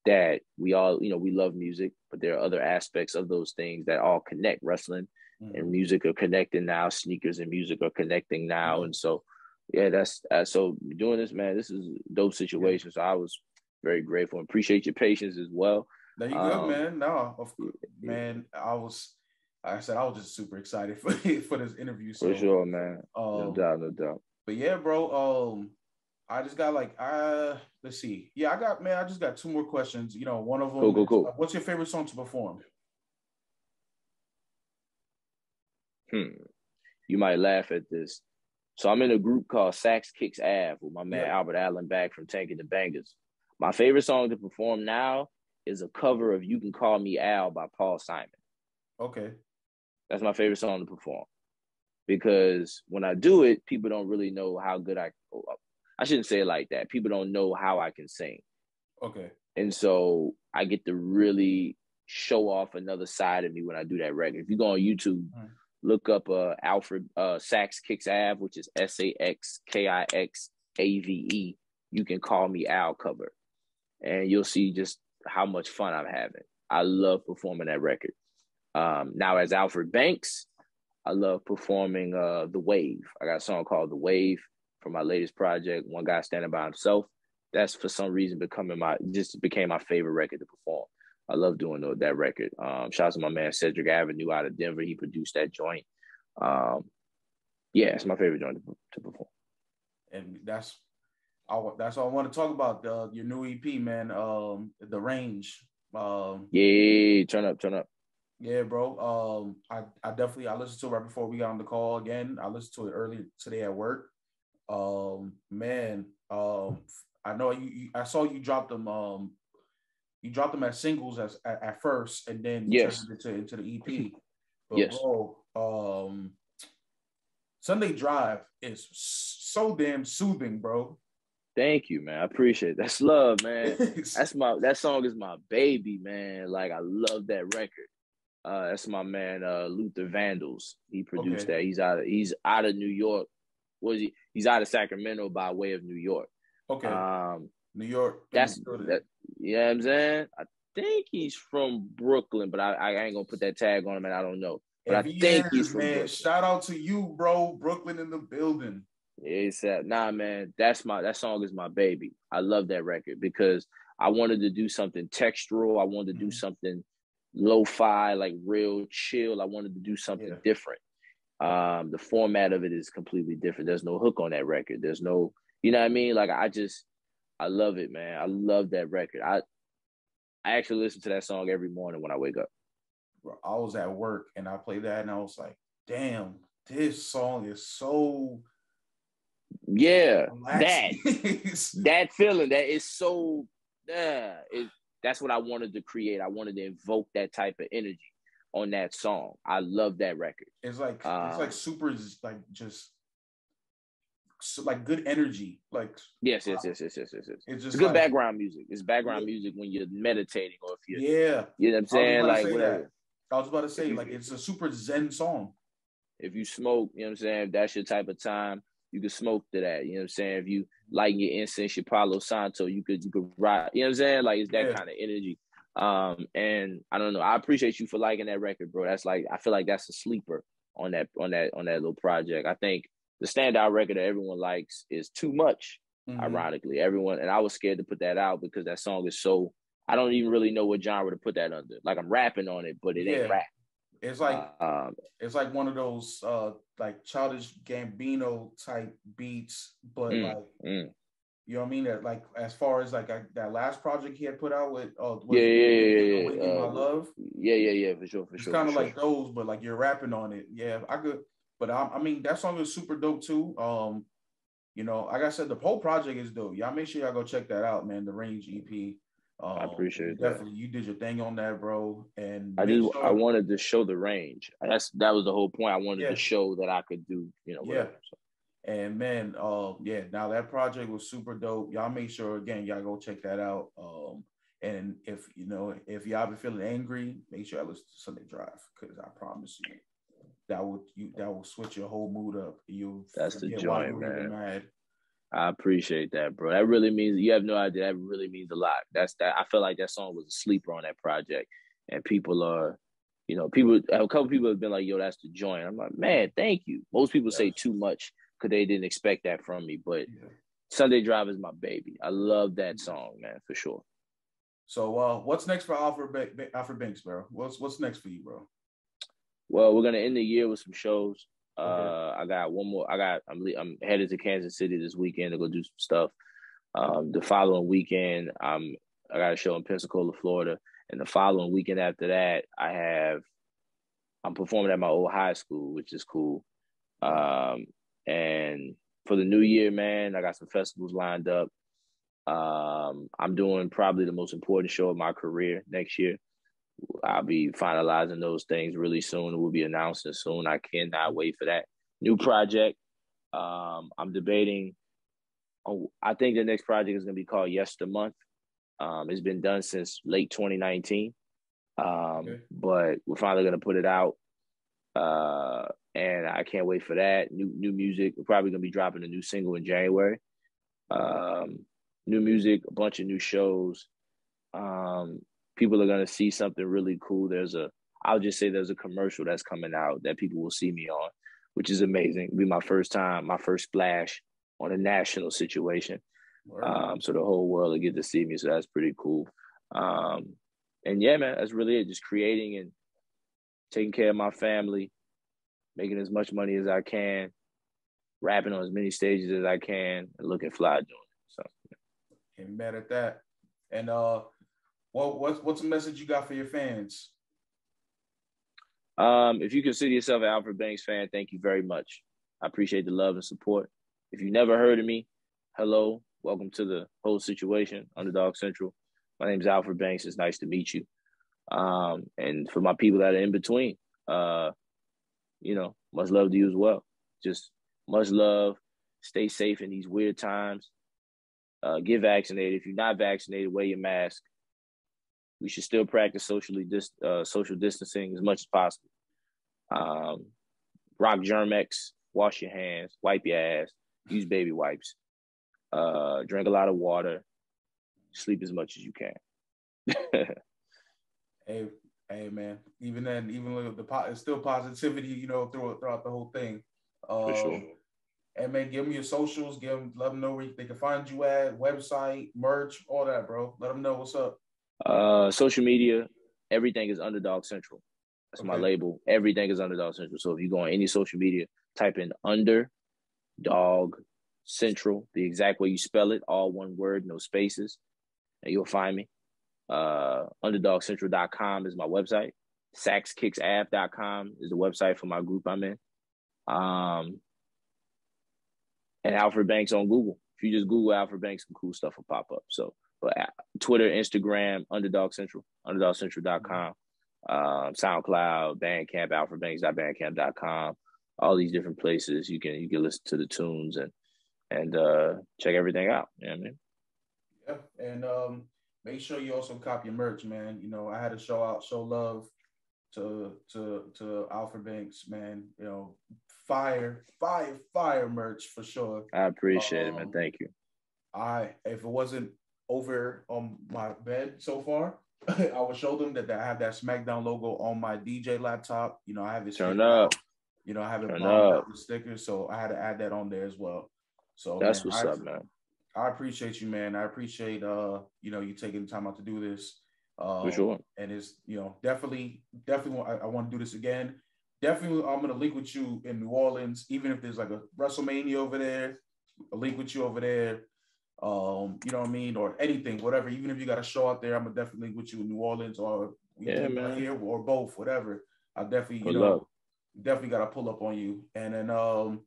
that we all, you know, we love music, but there are other aspects of those things that all connect. Wrestling Mm. and music are connecting now. Sneakers and music are connecting now, and so yeah, that's uh, so doing this, man. This is a dope situation. So I was very grateful and appreciate your patience as well. There you go, Um, man. No, of course, man. I was, like I said, I was just super excited for for this interview. So, For sure, man. No um, doubt, no doubt. but yeah, bro. Um, I just got like, uh, let's see. Yeah, I got man. I just got two more questions. You know, one of them. Cool, cool, cool. what's your favorite song to perform? Hmm. You might laugh at this. So I'm in a group called Sax Kicks Ave with my man Yeah. Albert Allenback from Tank and the Bangas. My favorite song to perform now is a cover of You Can Call Me Al by Paul Simon. Okay. That's my favorite song to perform. Because when I do it, people don't really know how good I I shouldn't say it like that. People don't know how I can sing. Okay. And so I get to really show off another side of me when I do that record. If you go on YouTube, Mm. look up uh Alfred uh Sax Kicks Ave, which is S A X K I X A V E. You can call me Al cover. And you'll see just how much fun I'm having. I love performing that record. Um now as Alfred Banks, I love performing uh The Wave. I got a song called The Wave from my latest project, One Guy Standing by Himself that's for some reason becoming my just became my favorite record to perform. I love doing that record. Um, shout out to my man Cedric Avenue out of Denver. He produced that joint. Um, Yeah, it's my favorite joint to, to perform. And that's I, that's all I want to talk about. The your new EP, man. Um, the range. Um, yeah, turn up, turn up. Yeah, bro. Um, I, I definitely I listened to it right before we got on the call again. I listened to it earlier today at work. Um, man, um, I know you, you I saw you dropped them. Um, you dropped them as singles as at, at first, and then yes. turned it into, into the EP. But yes. bro, um, Sunday Drive is so damn soothing, bro. Thank you, man. I appreciate it. That's love, man. That's my that song is my baby, man. Like I love that record. Uh, that's my man uh, Luther Vandals. He produced Okay. that. He's out of he's out of New York. Was he? He's out of Sacramento by way of New York. Okay, Um, New York. that's that. You know what I'm saying? I think he's from Brooklyn, but I, I ain't gonna put that tag on him, and I don't know. But I If he think is, he's from man. Brooklyn. Shout out to you, bro. Brooklyn in the building. He said, nah, man, that's my that song is my baby. I love that record because I wanted to do something textural. I wanted to do Mhm. something lo-fi, like real chill. I wanted to do something Yeah. different. Um, the format of it is completely different. There's no hook on that record. There's no, you know what I mean? Like I just I love it, man. I love that record. I I actually listen to that song every morning when I wake up. I was at work and I played that and I was like, damn, this song is so Yeah, that that feeling that is so yeah it, that's what i wanted to create i wanted to invoke that type of energy on that song i love that record it's like it's Uh, like super like just so, like good energy. Like yes yes yes yes yes yes, yes. it's it's just good like, background music it's background Yeah. music when you're meditating or if you're Yeah. you know what i'm saying I was about to like say whatever that. I was about to say like it's a super zen song. if you smoke you know what i'm saying if that's your type of time you could smoke to that you know what i'm saying? If you like your incense your palo santo you could you could ride you know what i'm saying? Like it's that Yeah. kind of energy. Um and i don't know i appreciate you for liking that record bro. That's like i feel like that's a sleeper on that on that on that little project. I think the standout record that everyone likes is too much Mhm. ironically. Everyone and i was scared to put that out because that song is so i don't even really know what genre to put that under. Like i'm rapping on it but it ain't rap It's like um it's like one of those uh like childish Gambino type beats, but Mm, like mm. you know what I mean. That like as far as like I, that last project he had put out with uh Yeah, yeah, yeah, yeah, yeah. My Uh, love. yeah yeah yeah for sure for It's sure kind of like those, but like you're rapping on it. Yeah, I could. But I, I mean, that song is super dope too. Um, you know, like I said, the whole project is dope. Y'all make sure y'all go check that out, man. The Range EP. Um, I appreciate you that. Definitely, you did your thing on that, bro. And I make just sure- I wanted to show the range. That's that was the whole point. I wanted Yeah. to show that I could do, you know, Yeah. So, And man, uh, yeah, now that project was super dope. Y'all make sure again, y'all go check that out. Um, and if you know, if y'all be feeling angry, make sure y'all listen to Sunday Drive because I promise you, that would you that will switch your whole mood up. You That's the forget why joint, you were man. I appreciate that, bro. That really means you have no idea. That really means a lot. That's that. I feel like that song was a sleeper on that project, and people are, you know, people. A couple people have been like, "Yo, that's the joint." I'm like, man, thank you. Most people say too much because they didn't expect that from me, but Yeah. Sunday Drive is my baby. I love that song, man, for sure. So, uh, what's next for Alfred Alfred Banks, bro? What's what's next for you, bro? Well, we're gonna end the year with some shows. Okay. Uh, I got one more. I got. I'm. I'm headed to Kansas City this weekend to go do some stuff. Um, the following weekend, I'm. I got a show in Pensacola, Florida, and the following weekend after that, I have. I'm performing at my old high school, which is cool. Um, and for the new year, man, I got some festivals lined up. Um, I'm doing probably the most important show of my career next year. I'll be finalizing those things really soon. We'll be announcing soon. I cannot wait for that new project. Um, I'm debating. Oh, I think the next project is going to be called Yes the Month. Um, it's been done since late 2019, um, Okay. but we're finally going to put it out. Uh, and I can't wait for that. New new music. We're probably going to be dropping a new single in January. Um, new music, a bunch of new shows. Um, people are gonna see something really cool. There's a, I'll just say there's a commercial that's coming out that people will see me on, which is amazing. It'll be my first time, my first splash on a national situation. Um, so the whole world will get to see me. So that's pretty cool. Um, and yeah, man, that's really it. Just creating and taking care of my family, making as much money as I can, rapping on as many stages as I can and looking fly doing it. So Can't mad at that. And uh what what's what's a message you got for your fans? Um, if you consider yourself an Alfred Banks fan, thank you very much. I appreciate the love and support. If you never heard of me, hello, welcome to the whole situation, Underdog Central. My name is Alfred Banks. It's nice to meet you. Um, and for my people that are in between, uh, you know, much love to you as well. Just much love. Stay safe in these weird times. Uh, get vaccinated. If you're not vaccinated, wear your mask. We should still practice socially dis- uh, social distancing as much as possible. Um, rock Germ-X, wash your hands, wipe your ass, use baby wipes, uh, drink a lot of water, sleep as much as you can. Hey, hey, man. Even then, even with the po- it's still positivity, you know, throughout throughout the whole thing. Um, For sure. And man, give them your socials. Give them, let them know where they can find you at, website, merch, all that, bro. Let them know what's up. Uh, social media, everything is Underdog Central. That's my label. Everything is Underdog Central. So if you go on any social media, type in Underdog Central, the exact way you spell it, all one word, no spaces, and you'll find me. Uh, UnderdogCentral.com is my website. SaxKicksApp.com is the website for my group I'm in. Um, and Alfred Banks on Google. If you just Google Alfred Banks, some cool stuff will pop up. So, Twitter, Instagram, Underdog Central, UnderdogCentral.com, um, SoundCloud, Bandcamp, AlfredBanks.bandcamp.com, all these different places you can you can listen to the tunes and and uh, check everything out. You know what I mean? Yeah. And um, make sure you also copy your merch, man. You know, I had to show out, show love to to to Alfred Banks, man. You know, fire, fire, fire merch for sure. I appreciate it, man. Um, Thank you. I if it wasn't over on my bed so far, I will show them that I have that SmackDown logo on my DJ laptop. You know, I have it Turn up. You know, I have it Turn up. out with stickers, so I had to add that on there as well. So That's man, what's I, up, man. I appreciate you, man. I appreciate uh, you know, you taking the time out to do this. Um, For sure. And it's you know definitely, definitely, I, I want to do this again. Definitely, I'm gonna link with you in New Orleans, even if there's like a WrestleMania over there. A link with you over there. Um, you know what I mean, or anything, whatever. Even if you got a show out there, I'm gonna definitely with you in New Orleans or Yeah, man. here or both, whatever. I definitely, you know, definitely got to pull up on you. And then, um,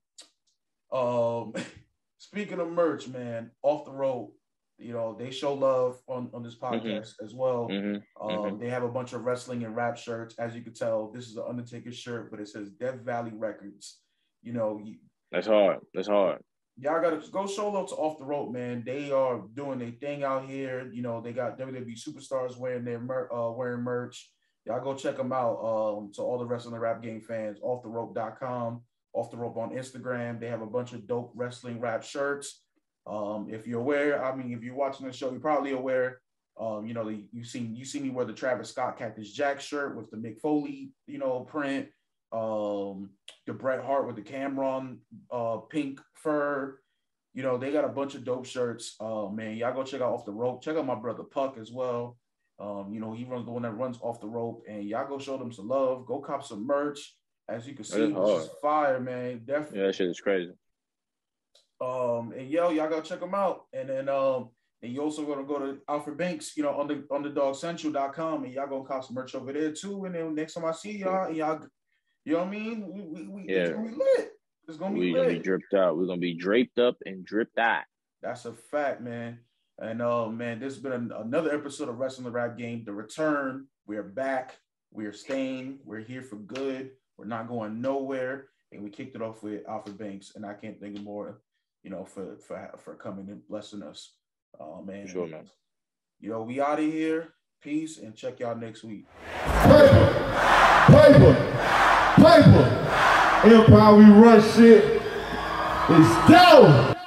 um, speaking of merch, man, off the rope, you know, they show love on on this podcast as well. hmm Um, mhm. They have a bunch of wrestling and rap shirts. As you can tell, this is an Undertaker shirt, but it says Death Valley Records. You know, you, That's hard. That's hard. Y'all gotta go show love to Off the rope, man. They are doing their thing out here. You know, they got WWE superstars wearing their mer- uh, wearing merch. Y'all go check them out. Um, to all the wrestling the rap game fans, offtherope.com, off the rope on Instagram. They have a bunch of dope wrestling rap shirts. Um, if you're aware, I mean, if you're watching the show, you're probably aware. Um, you know, the, you seen you see me wear the Travis Scott Cactus Jack shirt with the Mick Foley, you know, print. Um, the Bret Hart with the Cam'ron uh pink fur. You know, they got a bunch of dope shirts. Oh man, y'all go check out off the rope. Check out my brother Puck as well. Um, you know, he runs the one that runs off the rope, and y'all go show them some love. Go cop some merch. As you can see, this is fire, man. Definitely. Yeah, that shit is crazy. Um, and yo, y'all gotta check them out. And then um, and you also gonna go to Alfred Banks, you know, on the underdogcentral.com, and y'all gonna cop some merch over there too. And then next time I see y'all, and y'all, you know what I mean? We, we, we it's Yeah. gonna be lit. It's gonna be We're gonna be dripped out. We're gonna be draped up and dripped out. That's a fact, man. And oh man, this has been an- another episode of Wrestling the Rap Game. The return. We're back. We're staying. We're here for good. We're not going nowhere. And we kicked it off with Alfred Banks, and I can't think of more, you know, for for for coming and blessing us. Oh man. For sure, man. You know, we out of here. Peace and check y'all next week. Paper, paper, paper. Empire, we run shit. It's dope.